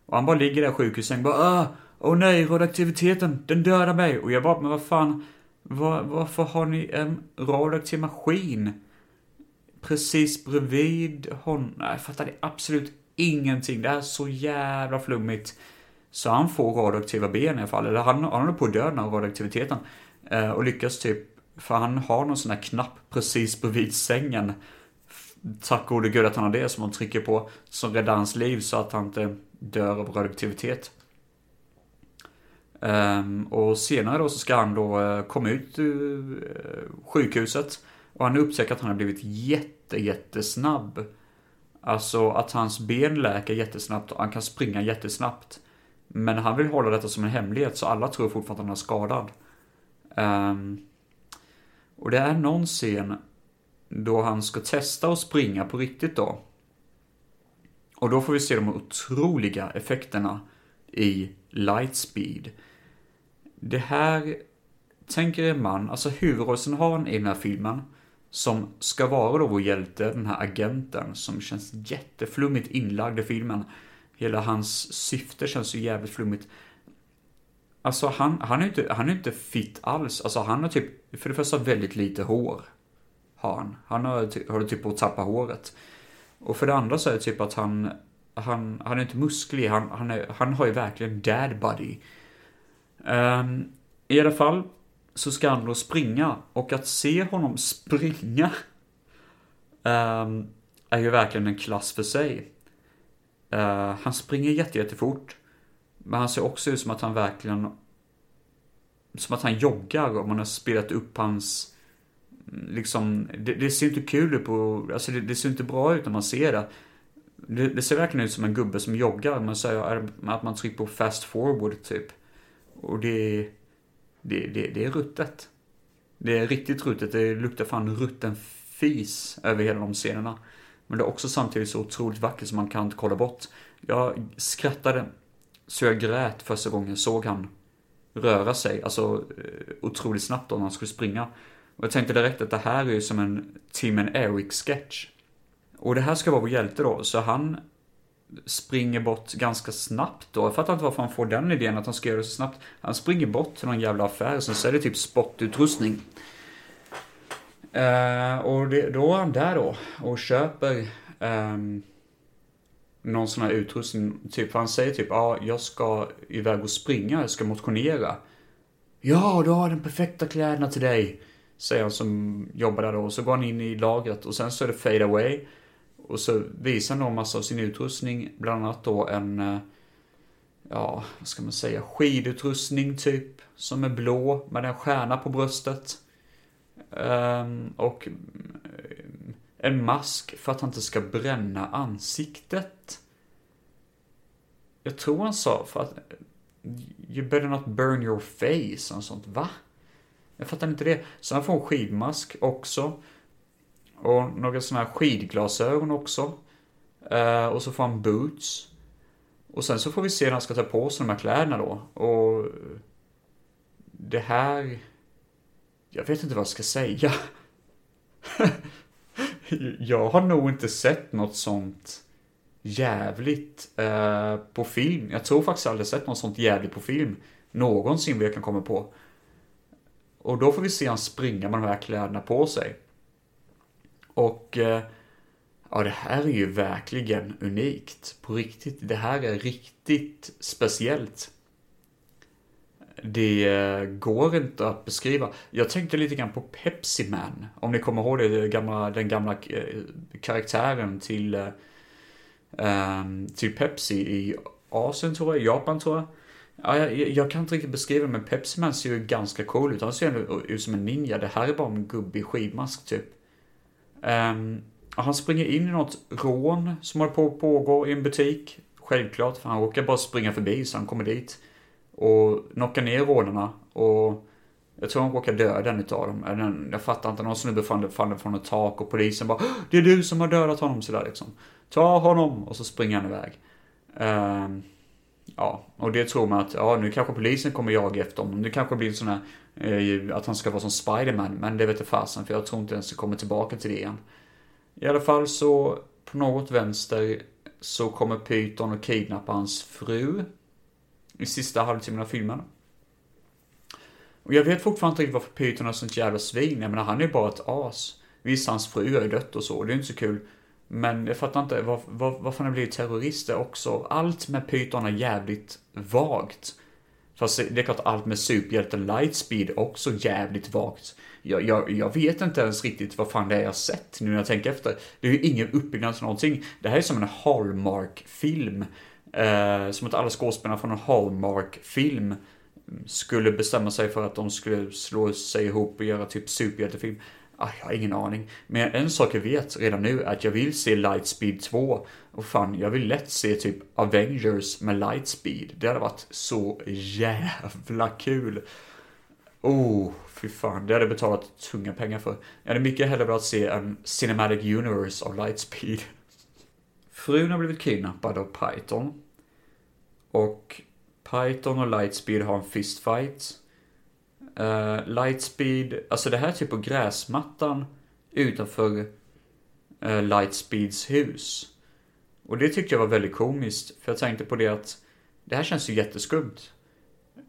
Och han bara ligger där i sjukhuset och bara Åh Åh nej, radioaktiviteten, den dödar mig. Och jag bara, men vad fan, var, varför har ni en radioaktiv maskin precis bredvid honom? Jag fattade absolut ingenting. Det här är så jävla flummigt. Så han får radioaktiva ben i alla fall. Eller han, han håller på att dö av radioaktiviteten. Eh, och lyckas typ, för han har någon sån här knapp precis bredvid sängen. Tack gode gud att han har det som han trycker på. Som räddar hans liv så att han inte dör av radioaktivitet. Um, och senare då så ska han då uh, komma ut ur uh, sjukhuset. Och han upptäcker att han har blivit jätte, jättesnabb. Alltså att hans ben läker jättesnabbt och han kan springa jättesnabbt. Men han vill hålla detta som en hemlighet så alla tror fortfarande att han är skadad. Um, och det är någon scen då han ska testa att springa på riktigt då. Och då får vi se de otroliga effekterna i Lightspeed. Det här tänker en man, alltså huvudrollsinnehavaren i den här filmen, som ska vara då vår hjälte, den här agenten, som känns jätteflummigt inlagd i filmen. Hela hans syfte känns ju jävligt flummigt. Alltså han, han är inte, han är inte fit alls. Alltså han har typ, för det första väldigt lite hår. Har han. Han har, har typ på att tappa håret. Och för det andra så är det typ att han, han, han är inte musklig, han, han, är, han har ju verkligen dad body. Um, I alla fall så ska han då springa och att se honom springa um, är ju verkligen en klass för sig. Uh, han springer jätte jättefort Men han ser också ut som att han verkligen som att han joggar och man har spelat upp hans liksom, det, det ser inte kul ut på, alltså det, det, ser inte bra ut när man ser det. det. det. ser verkligen ut som en gubbe som joggar, man säger att man trycker på fast forward typ. Och det, det, det, det är ruttet. Det är riktigt ruttet, det luktar fan rutten fis över hela de scenerna. Men det är också samtidigt så otroligt vackert som man kan inte kolla bort. Jag skrattade så jag grät första gången jag såg han röra sig, alltså eh, otroligt snabbt då när han skulle springa. Och jag tänkte direkt att det här är ju som en Tim and Eric-sketch. Och det här ska vara vår hjälte då, så han springer bort ganska snabbt då. Jag fattar inte varför han får den idén att han ska göra det så snabbt. Han springer bort till någon jävla affär och sen säljer typ sportutrustning. Uh, eh, och det, då är han där då och köper um, någon sån här utrustning. Typ, han säger typ, ja, ah, jag ska iväg och springa, jag ska motionera. Ja, du har den perfekta kläderna till dig. Säger han som jobbar där då. Och så går han in i lagret och sen så är det fade away. Och så visar han då massa av sin utrustning, bland annat då en, eh, ja, vad ska man säga, skidutrustning typ. Som är blå med en stjärna på bröstet. Um, och eh, en mask för att han inte ska bränna ansiktet. Jag tror han sa för att You better not burn your face och sånt. Va? Jag fattar inte det. Så han får en skidmask också. Och några sådana här skidglasögon också. Eh, och så får han boots. Och sen så får vi se när han ska ta på sig de här kläderna då. Och det här... Jag vet inte vad jag ska säga. [LAUGHS] jag har nog inte sett något sånt jävligt eh, på film. Jag tror faktiskt aldrig sett något sånt jävligt på film. Någonsin vad jag kan komma på. Och då får vi se han springa med de här kläderna på sig. Och eh, ja, det här är ju verkligen unikt. På riktigt. Det här är riktigt speciellt. Det eh, går inte att beskriva. Jag tänkte lite grann på Pepsi Man. Om ni kommer ihåg det, gamla, den gamla eh, karaktären till, ehm, till Pepsi i Asien tror jag, Japan tror jag. Ja, jag, jag, kan inte riktigt beskriva det, men Pepsi Man ser ju ganska cool ut. Han ser ut som en ninja. Det här är bara en gubbig skivmask typ. Um, han springer in i något rån som håller på att pågå i en butik. Självklart, för han råkar bara springa förbi så han kommer dit. Och knockar ner rånarna och Jag tror han råkar döda en utav dem. Jag fattar inte, någon snubbe faller från ett tak och polisen bara Det är du som har dödat honom sådär liksom. Ta honom! Och så springer han iväg. Um, ja, och det tror man att, ja nu kanske polisen kommer jaga efter honom. Nu kanske det blir en sån här, eh, att han ska vara som Spiderman. Men det vet jag fasen, för jag tror inte ens det kommer tillbaka till det igen. I alla fall så, på något vänster, så kommer Python och kidnappar hans fru. I sista halvtimmen av filmen. Och jag vet fortfarande inte riktigt varför Python är sånt jävla svin. Jag menar, han är ju bara ett as. Visst, hans fru har ju dött och så, det är inte så kul. Men jag fattar inte, var, var, varför han har blivit terrorister också. Allt med Python är jävligt vagt. Fast det är klart, allt med superhjälten Lightspeed är också jävligt vagt. Jag, jag, jag, vet inte ens riktigt vad fan det är jag sett nu när jag tänker efter. Det är ju ingen uppbyggnad till någonting. Det här är som en Hallmark-film. Eh, som att alla skådespelare från en Hallmark-film skulle bestämma sig för att de skulle slå sig ihop och göra typ superhjältefilm. Ah, jag har ingen aning. Men en sak jag vet redan nu är att jag vill se Lightspeed 2. Och fan, jag vill lätt se typ Avengers med Lightspeed. Det hade varit så jävla kul. Oh, fy fan. Det hade jag betalat tunga pengar för. Jag hade mycket hellre velat se en Cinematic Universe av Lightspeed. Frun har blivit kidnappad av Python. Och Python och Lightspeed har en fistfight. Eh, uh, Lightspeed, alltså det här är typ på gräsmattan utanför eh, uh, Lightspeeds hus. Och det tyckte jag var väldigt komiskt, för jag tänkte på det att det här känns ju jätteskumt.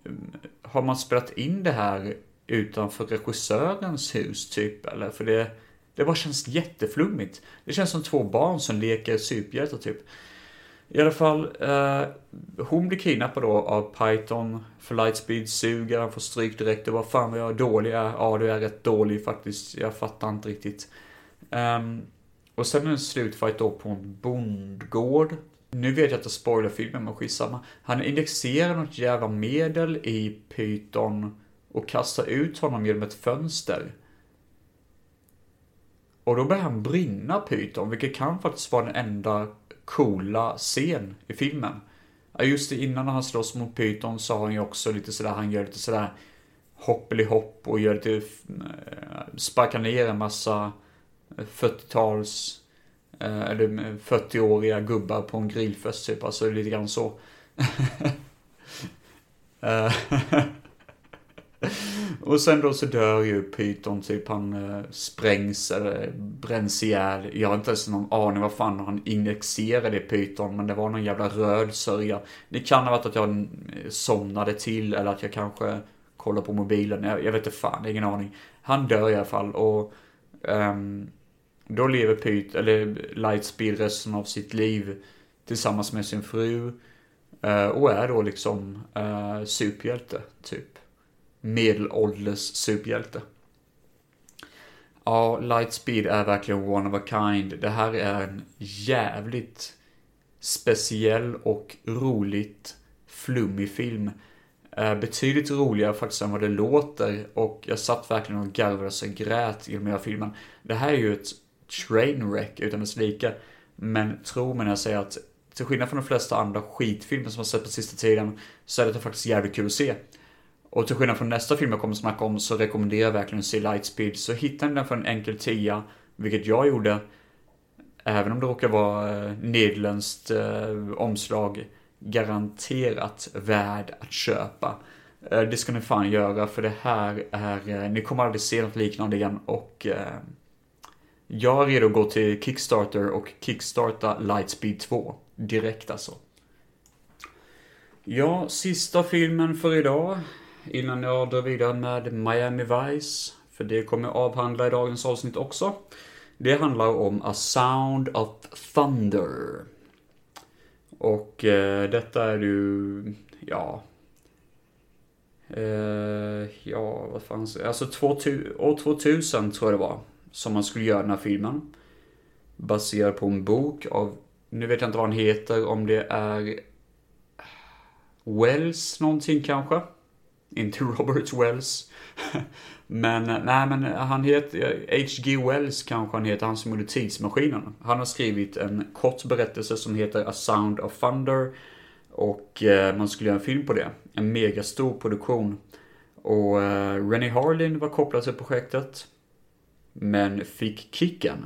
Mm, har man spelat in det här utanför regissörens hus typ, eller? För det, det bara känns jätteflummigt. Det känns som två barn som leker superhjältar typ. I alla fall, eh, hon blir kidnappad då av Python, för Lightspeed suger, han får stryk direkt och vad fan vad jag är dålig är. Ja, du är rätt dålig faktiskt, jag fattar inte riktigt. Um, och sen är det en slutfight då på en bondgård. Nu vet jag att jag spoilar filmen, men skitsamma. Han indexerar något jävla medel i Python och kastar ut honom genom ett fönster. Och då börjar han brinna Python, vilket kan faktiskt vara den enda coola scen i filmen. Ja, just det, innan han slåss mot Python så har han ju också lite sådär, han gör lite sådär hoppelihopp och gör lite, eh, sparkar ner en massa eh, 40-tals, eh, eller 40-åriga gubbar på en grillfest typ, alltså lite grann så. [LAUGHS] [LAUGHS] [LAUGHS] Och sen då så dör ju Python, typ han eh, sprängs eller bränns ihjäl. Jag har inte ens någon aning vad fan han injexerade i Python, men det var någon jävla röd sörja. Det kan ha varit att jag mm, somnade till eller att jag kanske kollade på mobilen. Jag, jag vet inte fan, ingen aning. Han dör i alla fall och um, då lever Python, eller Lightspeed resten av sitt liv tillsammans med sin fru. Uh, och är då liksom uh, superhjälte, typ medelålders superhjälte. Ja, Lightspeed är verkligen one of a kind. Det här är en jävligt speciell och roligt flummig film. Eh, betydligt roligare faktiskt än vad det låter och jag satt verkligen och garvade så grät genom hela filmen. Det här är ju ett trainwreck utan dess like. Men tro mig när jag säger att till skillnad från de flesta andra skitfilmer som jag sett på sista tiden så är det faktiskt jävligt kul att se. Och till skillnad från nästa film jag kommer att snacka om så rekommenderar jag verkligen att se Lightspeed. Så hittar ni den för en enkel tia, vilket jag gjorde, även om det råkar vara eh, nederländskt eh, omslag, garanterat värd att köpa. Eh, det ska ni fan göra för det här är, eh, ni kommer aldrig se något liknande igen och eh, jag är redo att gå till Kickstarter och kickstarta Lightspeed 2 direkt alltså. Ja, sista filmen för idag innan jag drar vidare med Miami Vice. För det kommer jag avhandla i dagens avsnitt också. Det handlar om A Sound of Thunder. Och eh, detta är ju, ja... Eh, ja, vad fan Alltså 2000, år 2000 tror jag det var. Som man skulle göra den här filmen. Baserad på en bok av, nu vet jag inte vad han heter, om det är Wells någonting kanske inte [LAUGHS] Robert Wells. men, eh, nej men eh, han heter, eh, H.G. Wells kanske han heter, han som gjorde Tidsmaskinen. Han har skrivit en kort berättelse som heter A Sound of Thunder. Och eh, man skulle göra en film på det. En megastor produktion. Och eh, Rennie Harlin var kopplad till projektet. Men fick kicken.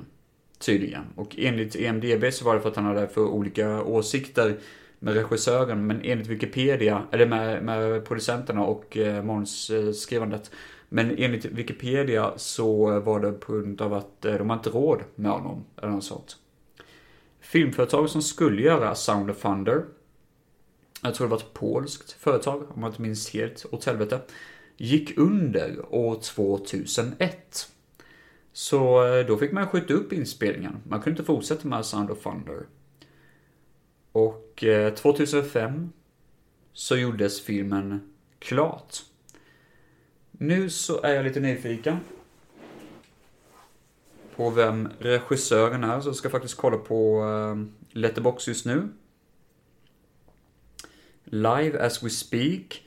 Tydligen. Och enligt EMDB så var det för att han hade för olika åsikter med regissören. Men enligt Wikipedia, eller med, med producenterna och eh, manusskrivandet. Men enligt Wikipedia så var det på grund av att eh, de inte råd med honom. Eller något sånt. Filmföretaget som skulle göra Sound of Thunder. Jag tror det var ett polskt företag, om jag inte minns helt åt helvete. Gick under år 2001. Så eh, då fick man skjuta upp inspelningen. Man kunde inte fortsätta med Sound of Thunder. Och eh, 2005 så gjordes filmen klart. Nu så är jag lite nyfiken på vem regissören är, så jag ska faktiskt kolla på eh, Letterbox just nu. Live as we speak.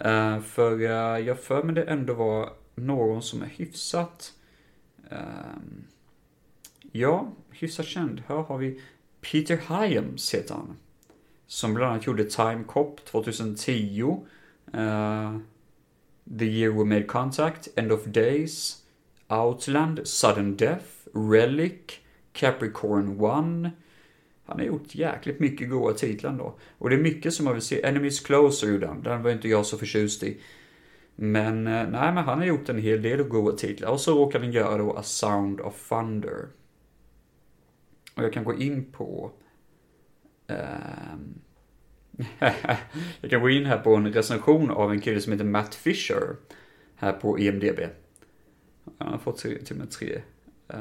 Eh, för jag för mig det ändå var någon som är hyfsat... Ehm, ja, hyfsat känd. Här har vi Peter Hyams heter han. Som bland annat gjorde Time Cop 2010. Eh, The Year We Made Contact, End of Days, Outland, Sudden Death, Relic, Capricorn 1. Han har gjort jäkligt mycket goda titlar då. Och det är mycket som man vill se. Enemies Closer gjorde han. Den var inte jag så förtjust i. Men, eh, nej, men han har gjort en hel del goda titlar. Och så råkade han göra då A Sound of Thunder. Och jag kan gå in på... Ehm. [LAUGHS] Jag kan gå in här på en recension av en kille som heter Matt Fisher. Här på EMDB. Han har fått till och med tre uh,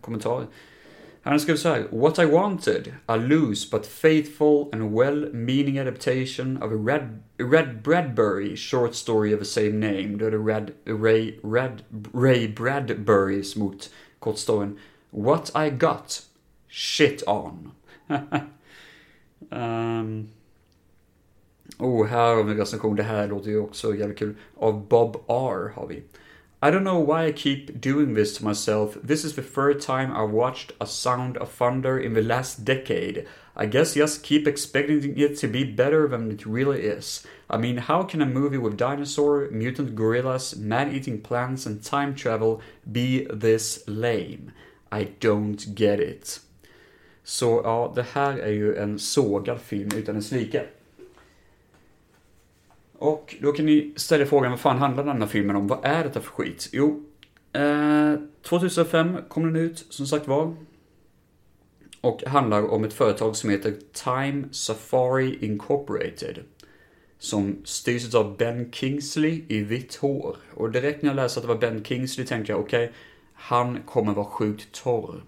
kommentarer. Han skrev så här. What I wanted, a loose but faithful and well-meaning adaptation of a Red, Red Bradbury short story of the same name. Då är det Red, Ray, Red, Ray Bradburys mot kortstoryn. What I got, shit on. [LAUGHS] um, Oh, här har vi en recension. Det här låter ju också jävligt kul. Av Bob R har vi. I don't know why I keep doing this to myself. This is the third time I've watched A Sound of Thunder in the last decade. I guess just keep expecting it to be better than it really is. I mean, how can a movie with dinosaur, mutant gorillas, man-eating plants and time travel be this lame? I don't get it. Så ja, det här är ju en sågad film utan en like. Och då kan ni ställa frågan, vad fan handlar den här filmen om? Vad är detta för skit? Jo, eh, 2005 kom den ut, som sagt var. Och handlar om ett företag som heter Time Safari Incorporated. Som styrs av Ben Kingsley i vitt hår. Och direkt när jag läste att det var Ben Kingsley tänkte jag, okej, okay, han kommer vara sjukt torr.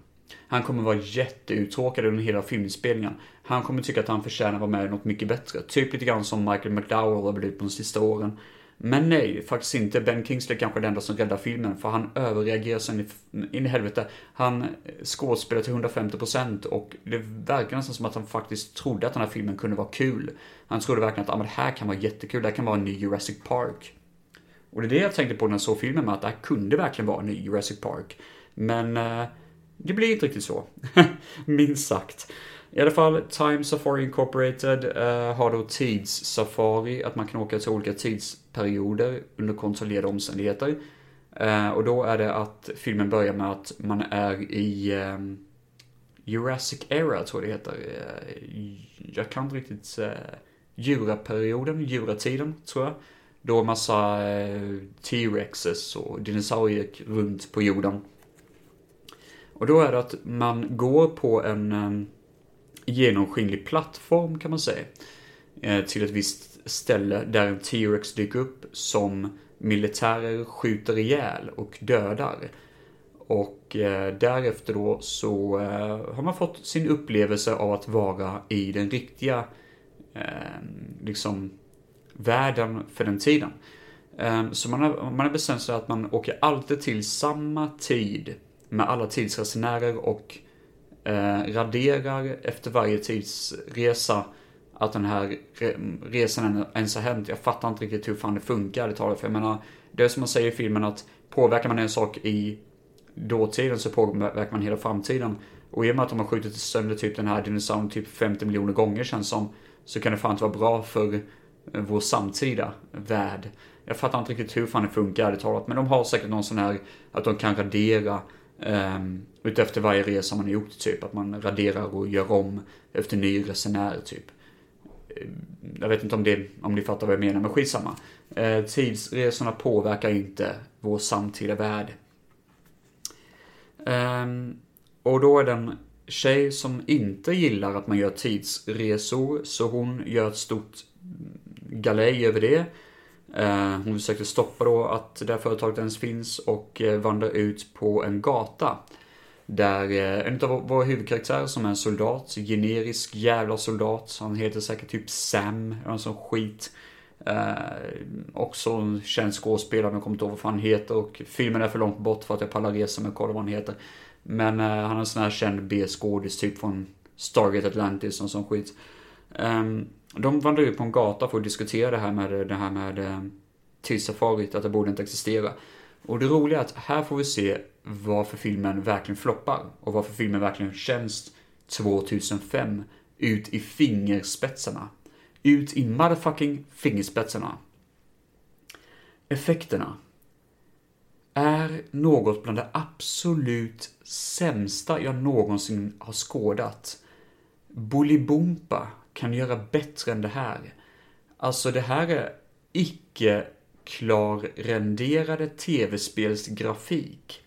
Han kommer vara jätteuttråkad under hela filminspelningen. Han kommer tycka att han förtjänar att vara med i något mycket bättre. Typ lite grann som Michael McDowell har blivit på de sista åren. Men nej, faktiskt inte. Ben Kingsley kanske är den enda som räddar filmen, för han överreagerar sen in i helvete. Han eh, skådespelar till 150% och det verkar nästan som att han faktiskt trodde att den här filmen kunde vara kul. Han trodde verkligen att ah, men det här kan vara jättekul, det här kan vara en ny Jurassic Park. Och det är det jag tänkte på när jag såg filmen med, att det här kunde verkligen vara en ny Jurassic Park. Men eh, det blir inte riktigt så. [LAUGHS] Minst sagt. I alla fall, Time Safari Incorporated uh, har då tidssafari, att man kan åka till olika tidsperioder under kontrollerade omständigheter. Uh, eh, och då är det att filmen börjar med att man är i um, Jurassic Era, tror jag det heter. Uh, jag kan inte riktigt... Uh, Juraperioden, Juratiden, tror jag. Då massa T-rexes och dinosaurier runt på jorden. Och då är det att man går på en ehm, genomskinlig plattform kan man säga. Eh, till ett visst ställe där en T-Rex dyker upp som militärer skjuter ihjäl och dödar. Och eh, därefter då så eh, har man fått sin upplevelse av att vara i den riktiga ehm, liksom världen för den tiden. Ehm, så man har, man har bestämt sig att man åker alltid till samma tid med alla tidsresenärer och eh, raderar efter varje tidsresa att den här resan ens har hänt. Jag fattar inte riktigt hur fan det funkar det talar för jag menar, det är som man säger i filmen att påverkar man en sak i dåtiden så påverkar man hela framtiden. Och i och med att de har skjutit sönder typ den här dinosaurien typ 50 miljoner gånger känns som, så kan det fan inte vara bra för eh, vår samtida värld. Jag fattar inte riktigt hur fan det funkar ärligt talat, men de har säkert någon sån här att de kan radera um, utefter varje resa man har gjort, typ. Att man raderar och gör om efter ny resenär, typ. Ehm, jag vet inte om, det, om ni fattar vad jag menar, men skitsamma. Uh, tidsresorna påverkar inte vår samtida värld. Um, och då är den tjej som inte gillar att man gör tidsresor, så hon gör ett stort galej över det. Eh, hon försökte stoppa då att det här företaget ens finns och eh, vandrar ut på en gata. Där eh, en av våra huvudkaraktärer som är en soldat, generisk jävla soldat, han heter säkert typ Sam, eller någon sån skit. Eh, också en känd skådespelare, men jag kommer inte ihåg vad fan han heter och filmen är för långt bort för att jag pallar resa med och kolla vad han heter. Men eh, han är en sån här känd B-skådis, typ från Stargate Atlantis och sån skit. Um, de vandrar ut på en gata för att diskutera det här med det här med eh, att det borde inte existera. Och det roliga är att här får vi se varför filmen verkligen floppar och varför filmen verkligen känns 2005 ut i fingerspetsarna. Ut i motherfucking fingerspetsarna. Effekterna är något bland det absolut sämsta jag någonsin har skådat. Bolibompa kan göra bättre än det här. Alltså det här är icke klarrenderade tv-spelsgrafik.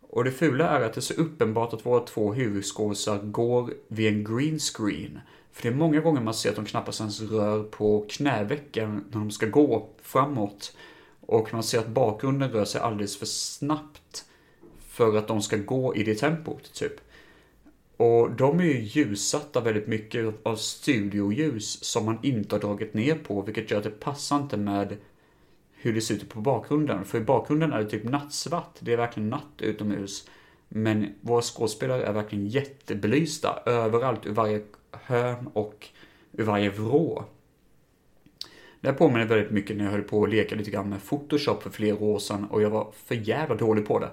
Och det fula är att det är så uppenbart att våra två huvudskådisar går vid en green screen. För det är många gånger man ser att de knappast ens rör på knävecken när de ska gå framåt. Och man ser att bakgrunden rör sig alldeles för snabbt för att de ska gå i det tempot, typ. Och de är ju ljussatta väldigt mycket av studioljus som man inte har dragit ner på, vilket gör att det passar inte med hur det ser ut på bakgrunden. För i bakgrunden är det typ nattsvart, det är verkligen natt utomhus. Men våra skådespelare är verkligen jättebelysta överallt, ur varje hörn och ur varje vrå. Det här påminner väldigt mycket när jag höll på att leka lite grann med Photoshop för flera år sedan och jag var för jävla dålig på det.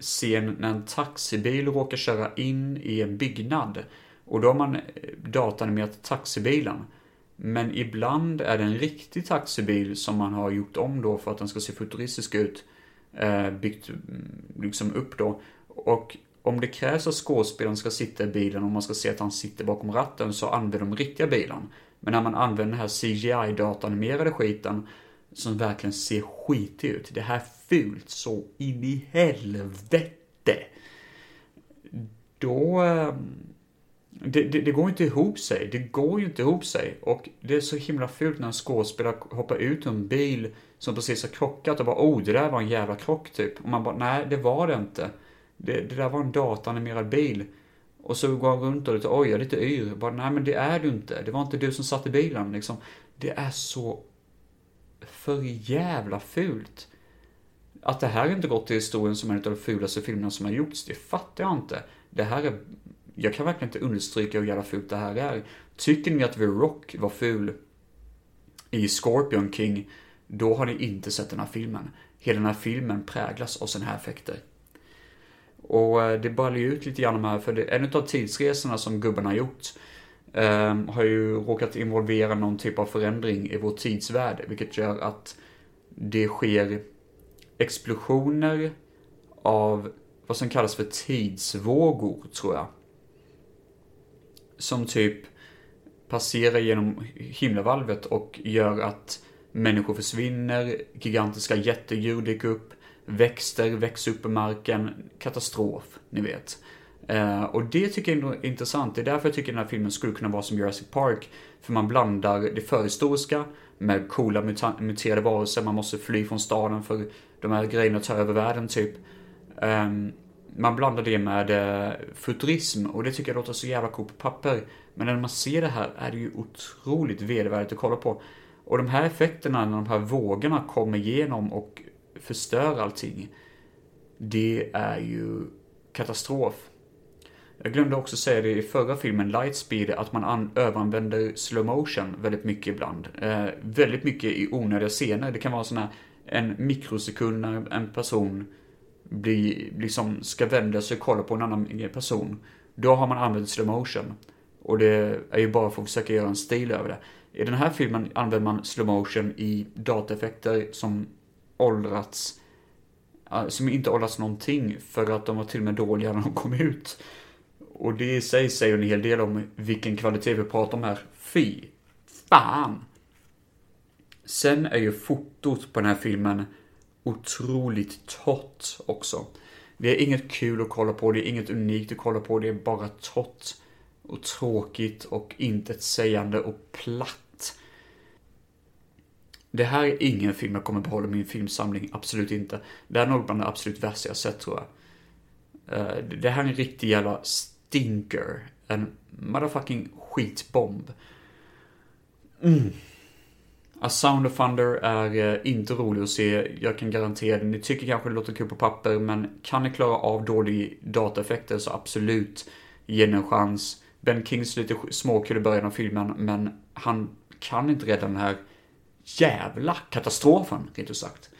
Scen när en taxibil råkar köra in i en byggnad och då har man eh, datanimerat taxibilen. Men ibland är det en riktig taxibil som man har gjort om då för att den ska se futuristisk ut. Eh, byggt mm, liksom upp då. Och om det krävs att skådespelaren ska sitta i bilen och man ska se att han sitter bakom ratten så använder de riktiga bilen. Men när man använder den här CGI-datanimerade skiten som verkligen ser skitig ut. Det här är fult så in i helvete. Då... Eh, det, det, det, går inte ihop sig. Det går ju inte ihop sig. Och det är så himla fult när en skådespelare hoppar ut ur en bil som precis har krockat och bara oh, det där var en jävla krock typ. Och man bara nej, det var det inte. Det, det där var en datanimerad bil. Och så går han runt och lite, oj, jag är lite yr. Bara, nej men det är du inte. Det var inte du som satt i bilen liksom. Det är så för jävla fult. Att det här inte gått till historien som en av de fulaste filmerna som har gjorts, det fattar jag inte. Det här är, jag kan verkligen inte understryka hur jävla fult det här är. Tycker ni att The Rock var ful i Scorpion King, då har ni inte sett den här filmen. Hela den här filmen präglas av sådana här effekter. Och eh, det ballar ju ut lite grann här, för det, en av tidsresorna som gubben har gjort eh, har ju råkat involvera någon typ av förändring i vår tidsvärld, vilket gör att det sker explosioner av vad som kallas för tidsvågor, tror jag. Som typ passerar genom himlavalvet och gör att människor försvinner, gigantiska jättedjur dyker upp, växter växer upp i marken, katastrof, ni vet. Uh, och det tycker jag är intressant. Det är därför jag tycker den här filmen skulle kunna vara som Jurassic Park. För man blandar det förhistoriska med coola muterade varelser. Man måste fly från staden för de här grejerna tar över världen typ. Um, man blandar det med uh, futurism och det tycker jag låter så jävla coolt på papper. Men när man ser det här är det ju otroligt vedervärdigt att kolla på. Och de här effekterna när de här vågorna kommer igenom och förstör allting. Det är ju katastrof. Jag glömde också säga det i förra filmen Lightspeed, att man överanvänder slow motion väldigt mycket ibland. Eh, väldigt mycket i onödiga scener. Det kan vara sådana en mikrosekund när en person blir, liksom ska vända sig och kolla på en annan person. Då har man använt slow motion. Och det är ju bara för att försöka göra en stil över det. I den här filmen använder man slow motion i dataeffekter som åldrats som inte åldrats någonting för att de var till och med dåliga när de kom ut. Och det i sig säger en hel del om vilken kvalitet vi pratar om här. Fy fan! Sen är ju fotot på den här filmen otroligt torrt också. Det är inget kul att kolla på, det är inget unikt att kolla på, det är bara torrt och tråkigt och intetsägande och platt. Det här är ingen film jag kommer behålla i min filmsamling, absolut inte. Det här är nog bland det absolut värsta jag sett tror jag. Eh, det här är en riktig jävla stinker. En motherfucking skitbomb. Mm. A Sound of Thunder är eh, inte rolig att se, jag kan garantera det. Ni tycker kanske det låter kul på papper, men kan ni klara av dåliga dataeffekter så absolut, ge en chans. Ben Kings lite småkul i början av filmen, men han kan inte rädda den här jävla katastrofen, rent ut sagt.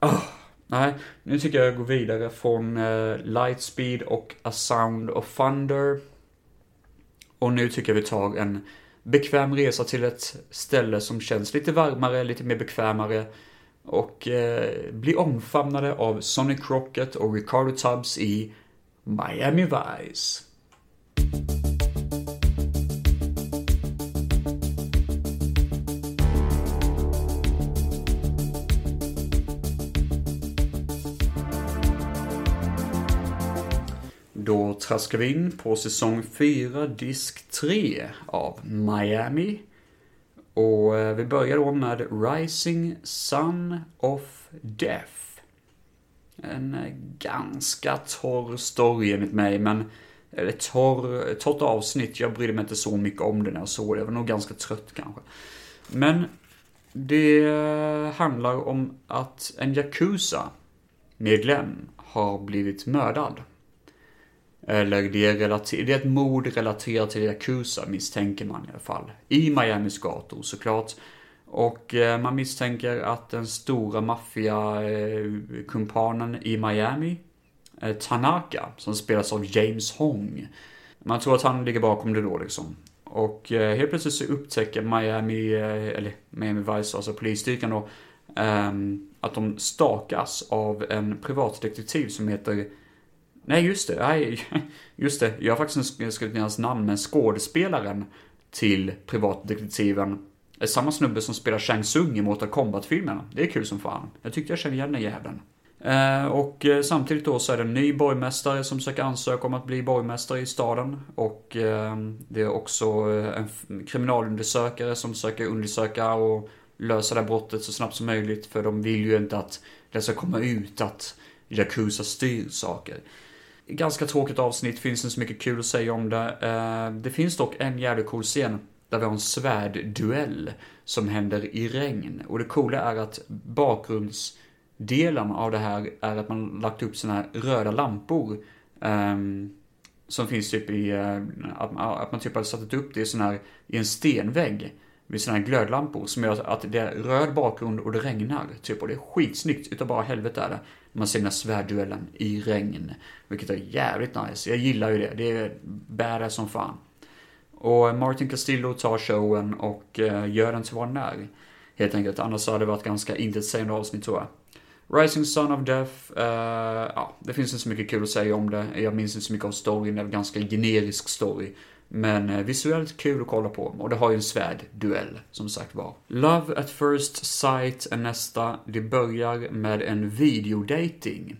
Oh, nej, nu tycker jag jag går vidare från eh, uh, Lightspeed och A Sound of Thunder. Och nu tycker jag vi tar en bekväm resa till ett ställe som känns lite varmare, lite mer bekvämare. Och eh, blir omfamnade av Sonic Rocket och Ricardo Tubbs i Miami Vice. Då traskar vi in på säsong 4, disk 3 av Miami. Och eh, vi börjar då med Rising Sun of Death. En eh, ganska torr story enligt mig, men eh, eller torr, torrt avsnitt. Jag brydde mig inte så mycket om det när jag såg det. Jag var nog ganska trött kanske. Men det handlar om att en Yakuza-medlem har blivit mördad. Eller det är, relater- det är ett mord relaterat till Yakuza misstänker man i alla fall. I Miamis gator såklart. Och eh, man misstänker att den stora maffiakumpanen i Miami, eh, Tanaka, som spelas av James Hong. Man tror att han ligger bakom det då liksom. Och eh, helt plötsligt så upptäcker Miami, eh, eller Miami Vice, alltså polisstyrkan då, ehm, att de stakas av en privatdetektiv som heter Nej, just det. Nej, [LAUGHS] just det. Jag har faktiskt skrivit ner hans namn, men skådespelaren till privatdetektiven är samma snubbe som spelar Shang Tsung i Mortal Kombat-filmerna. Det är kul som fan. Jag tyckte jag kände igen den jäveln. Eh, och eh, samtidigt då så är det en ny borgmästare som söker ansöka om att bli borgmästare i staden. Och eh, det är också eh, en kriminalundersökare som söker undersöka och lösa det här brottet så snabbt som möjligt. För de vill ju inte att det ska komma ut att Yakuza styr saker. Ganska tråkigt avsnitt, finns inte så mycket kul att säga om det. Eh, det finns dock en jävligt cool scen där vi har en svärdduell som händer i regn. Och det coola är att bakgrundsdelen av det här är att man lagt upp såna här röda lampor. Um, som finns typ i, eh, att, att, man typ har satt upp det i sån här, i en stenvägg. Med såna här glödlampor som gör att det är röd bakgrund och det regnar. Typ, och det är skitsnyggt utav bara helvete är det. Man ser den här svärdduellen i regn. Vilket är jävligt nice. Jag gillar ju det. Det är badass som fan. Och eh, Martin Castillo tar showen och eh, gör den till vad den är. Helt enkelt. Annars hade det varit ganska intetsägande avsnitt tror jag. Rising Son of Death, uh, ja, det finns inte så mycket kul att säga om det. Jag minns inte så mycket av storyn, det är en ganska generisk story. Men eh, visuellt kul att kolla på. Och det har ju en svärd duell, som sagt var. Love at first sight är nästa. Det börjar med en videodating.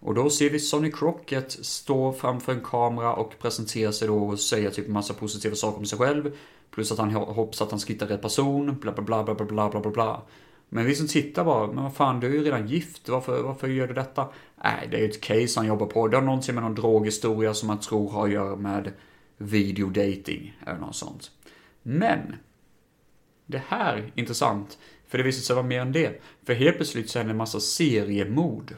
Och då ser vi Sonny Crockett stå framför en kamera och presentera sig då och säga typ massa positiva saker om sig själv. Plus att han hoppas att han ska hitta rätt person, bla bla bla bla bla bla bla bla. Men vi som tittar bara, men vad fan du är ju redan gift, varför, varför gör du detta? Nej, det är ju ett case han jobbar på. Det har någonting med någon droghistoria som man tror har att göra med videodating eller något sånt. Men, det här är intressant, för det visar sig vara mer än det. För helt plötsligt så är det en massa seriemord.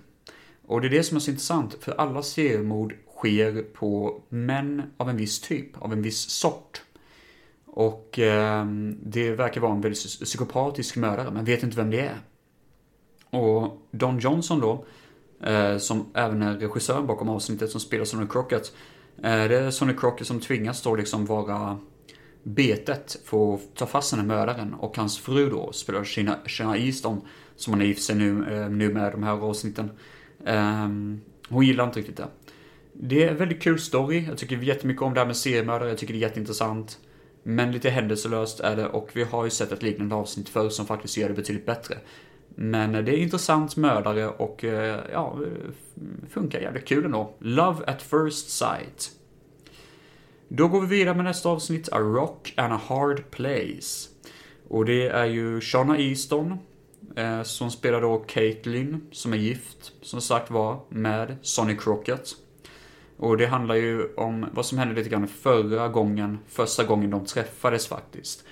Och det är det som är så intressant, för alla seriemord sker på män av en viss typ, av en viss sort. Och eh, det verkar vara en väldigt psykopatisk mördare, men vet inte vem det är. Och Don Johnson då, eh, som även är regissören bakom avsnittet som spelas av Crockett, är det är Sonny Crocker som tvingas då liksom vara betet för att ta fast den här mördaren och hans fru då spelar Shina, Shina Easton som han är gift sig nu, eh, nu med de här avsnitten. Um, hon gillar inte riktigt det. Det är en väldigt kul story. Jag tycker jättemycket om det här med seriemördare. Jag tycker det är jätteintressant. Men lite händelselöst är det och vi har ju sett ett liknande avsnitt förr som faktiskt gör det betydligt bättre. Men det är intressant mördare och eh, ja, funkar jävligt kul ändå. Love at first sight. Då går vi vidare med nästa avsnitt, A Rock and a Hard Place. Och det är ju Shauna Easton eh, som spelar då Caitlyn som är gift, som sagt var, med Sonny Crockett. Och det handlar ju om vad som hände lite grann förra gången, första gången de träffades faktiskt.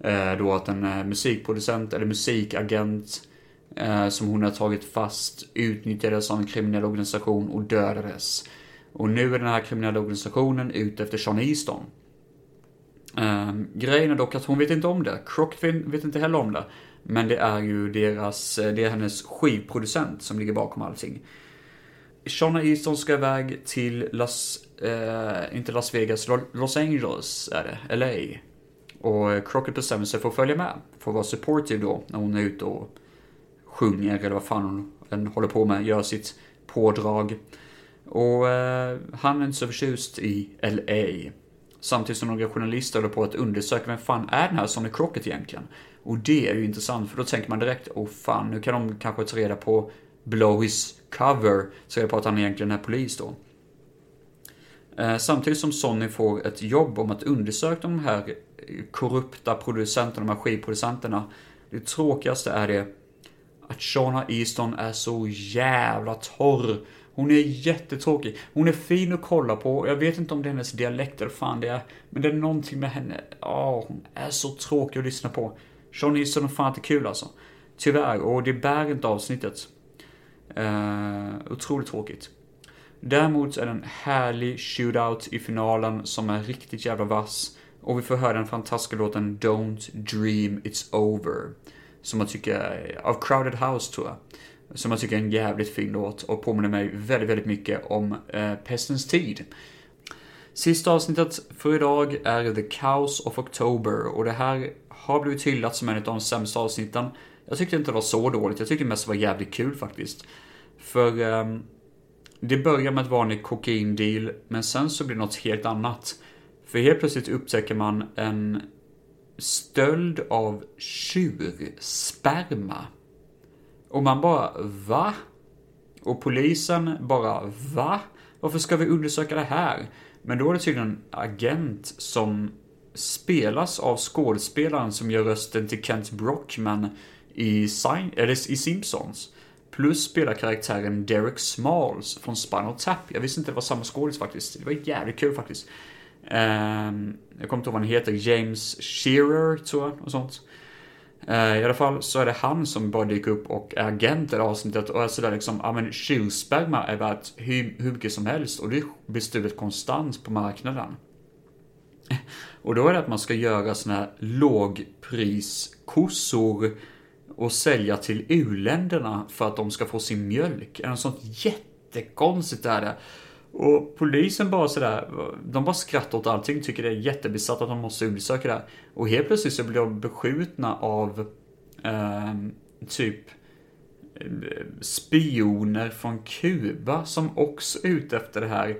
Eh, då att en eh, musikproducent eller musikagent eh, Eh, som hon har tagit fast utnyttjades av en kriminell organisation och dödades. Och nu är den här kriminella organisationen ute efter Sean Easton. Eh, grejen är dock att hon vet inte om det. Crockfin vet inte heller om det. Men det är ju deras, eh, det är hennes skivproducent som ligger bakom allting. Shauna Easton ska iväg till Las, eh, inte Las Vegas, Los Angeles är det, LA. Och Crockett bestämmer sig för att följa med, för att vara supportive då, när hon är ute och sjunger eller vad fan hon än håller på med, gör sitt pådrag. Och eh, han är inte så förtjust i LA. Samtidigt som några journalister håller på att undersöka vem fan är den här Sonny Crockett egentligen? Och det är ju intressant för då tänker man direkt, åh oh, fan, nu kan de kanske ta reda på blow his cover, så reda på att han egentligen är polis då. Eh, samtidigt som Sonny får ett jobb om att undersöka de här korrupta producenterna, de här skivproducenterna. Det tråkigaste är det att Shauna Easton är så jävla torr. Hon är jättetråkig. Hon är fin att kolla på. Jag vet inte om det är hennes dialekt eller fan det är. Men det är någonting med henne. Ja, oh, hon är så tråkig att lyssna på. Shauna Easton är fan inte kul alltså. Tyvärr, och det bär inte avsnittet. Uh, otroligt tråkigt. Däremot är det en härlig shootout i finalen som är riktigt jävla vass. Och vi får höra den fantastiska låten Don't Dream It's Over. Som jag tycker, av Crowded House tror jag. Som jag tycker är en jävligt fin låt och påminner mig väldigt, väldigt mycket om eh, Pestens tid. Sista avsnittet för idag är The Chaos of October och det här har blivit hyllat som en av de sämsta avsnitten. Jag tyckte inte det var så dåligt, jag tyckte det mest var jävligt kul faktiskt. För eh, det börjar med ett vanligt kokaindeal, men sen så blir det något helt annat. För helt plötsligt upptäcker man en stöld av tjursperma. Och man bara, va? Och polisen bara, va? Varför ska vi undersöka det här? Men då är det tydligen en agent som spelas av skådespelaren som gör rösten till Kent Brockman i, Sign eller i Simpsons. Plus spelar karaktären Derek Smalls från Spinal Tap. Jag visste inte det var samma skådis faktiskt. Det var jävligt kul faktiskt. Ehm, jag kommer inte ihåg vad han heter. James Shearer, tror jag. Och sånt. Uh, I alla fall så är det han som bara dyker upp och är agent i det avsnittet och är sådär liksom, ja men kylsperma är värt hur, hur mycket som helst och det blir stulet konstant på marknaden. Och då är det att man ska göra sådana här lågpriskossor och sälja till uländerna för att de ska få sin mjölk. Är något sånt jättekonstigt är det. Och polisen bara sådär, de bara skrattar åt allting, tycker det är jättebesatt att de måste undersöka det här. Och helt plötsligt så blir de beskjutna av ehm, typ, eh, typ spioner från Kuba som också är ute efter det här.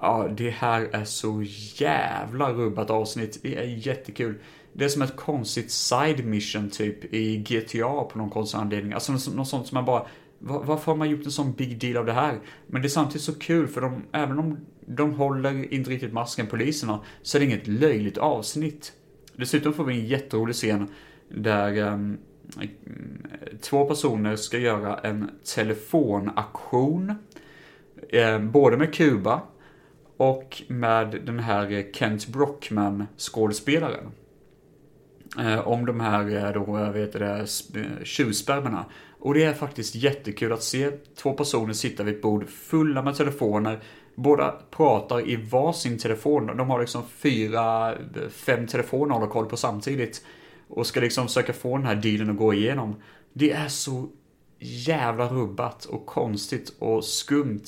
Ja, det här är så jävla rubbat avsnitt. Det är jättekul. Det är som ett konstigt side mission typ i GTA på någon konstig anledning. Alltså något sånt som man bara, varför har man gjort en sån big deal av det här? Men det är samtidigt så kul för de, även om de håller inte riktigt masken, poliserna, så är det inget löjligt avsnitt. Dessutom får vi en jätterolig scen där um, två personer ska göra en telefonaktion. Eh, både med Kuba och med den här Kent Brockman skådespelaren. Eh, om de här eh, då, vad heter det, tjurspermerna. Och det är faktiskt jättekul att se två personer sitta vid ett bord fulla med telefoner. Båda pratar i varsin telefon. De har liksom fyra, fem telefoner att hålla koll på samtidigt. Och ska liksom försöka få den här dealen att gå igenom. Det är så jävla rubbat och konstigt och skumt.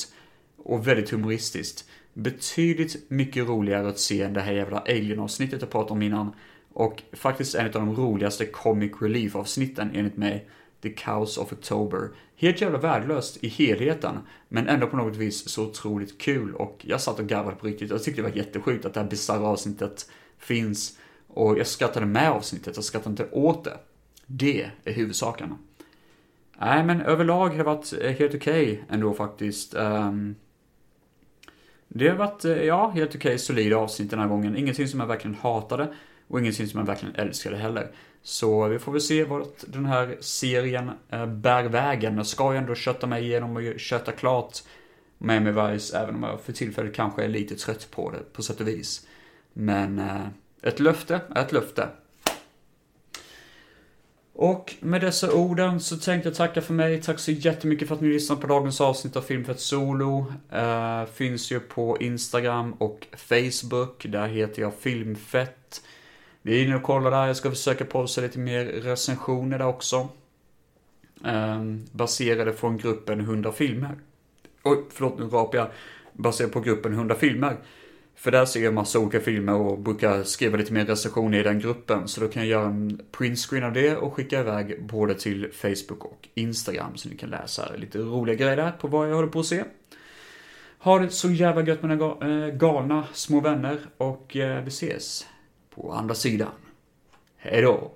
Och väldigt humoristiskt. betydligt mycket roligare att se än det här jävla Alien-avsnittet jag pratade om innan. Och faktiskt en av de roligaste comic relief-avsnitten enligt mig. The Chaos of October. Helt jävla värdelöst i helheten, men ändå på något vis så otroligt kul och jag satt och garvade på riktigt. Jag tyckte det var jättesjukt att det här bisarra avsnittet finns och jag skrattade med avsnittet, jag skrattade inte åt det. Det är huvudsaken. Nej, men överlag har det varit eh, helt okej okay ändå faktiskt. Ehm, det har varit, eh, ja, helt okej, okay, solida avsnitt den här gången. Ingenting som jag verkligen hatade och ingenting som jag verkligen älskade heller. Så vi får väl se vart den här serien eh, bär vägen. Jag ska ju ändå kötta mig igenom och köta klart Miami Vice, även om jag för tillfället kanske är lite trött på det på sätt och vis. Men eh, ett löfte är ett löfte. Och med dessa orden så tänkte jag tacka för mig. Tack så jättemycket för att ni lyssnade på dagens avsnitt av Filmfett Solo. Uh, finns ju på Instagram och Facebook. Där heter jag Filmfett. Vi är inne och kollar där. Jag ska försöka posta lite mer recensioner där också. Um, baserade från gruppen 100 filmer. Oj, förlåt nu rapar jag. Baserade på gruppen 100 filmer. För där ser jag massa olika filmer och brukar skriva lite mer recensioner i den gruppen. Så då kan jag göra en printscreen av det och skicka iväg både till Facebook och Instagram. Så ni kan läsa lite roliga grejer där på vad jag håller på att se. Ha det så jävla gött mina eh, galna små vänner och eh, vi ses på andra sidan. Hej då!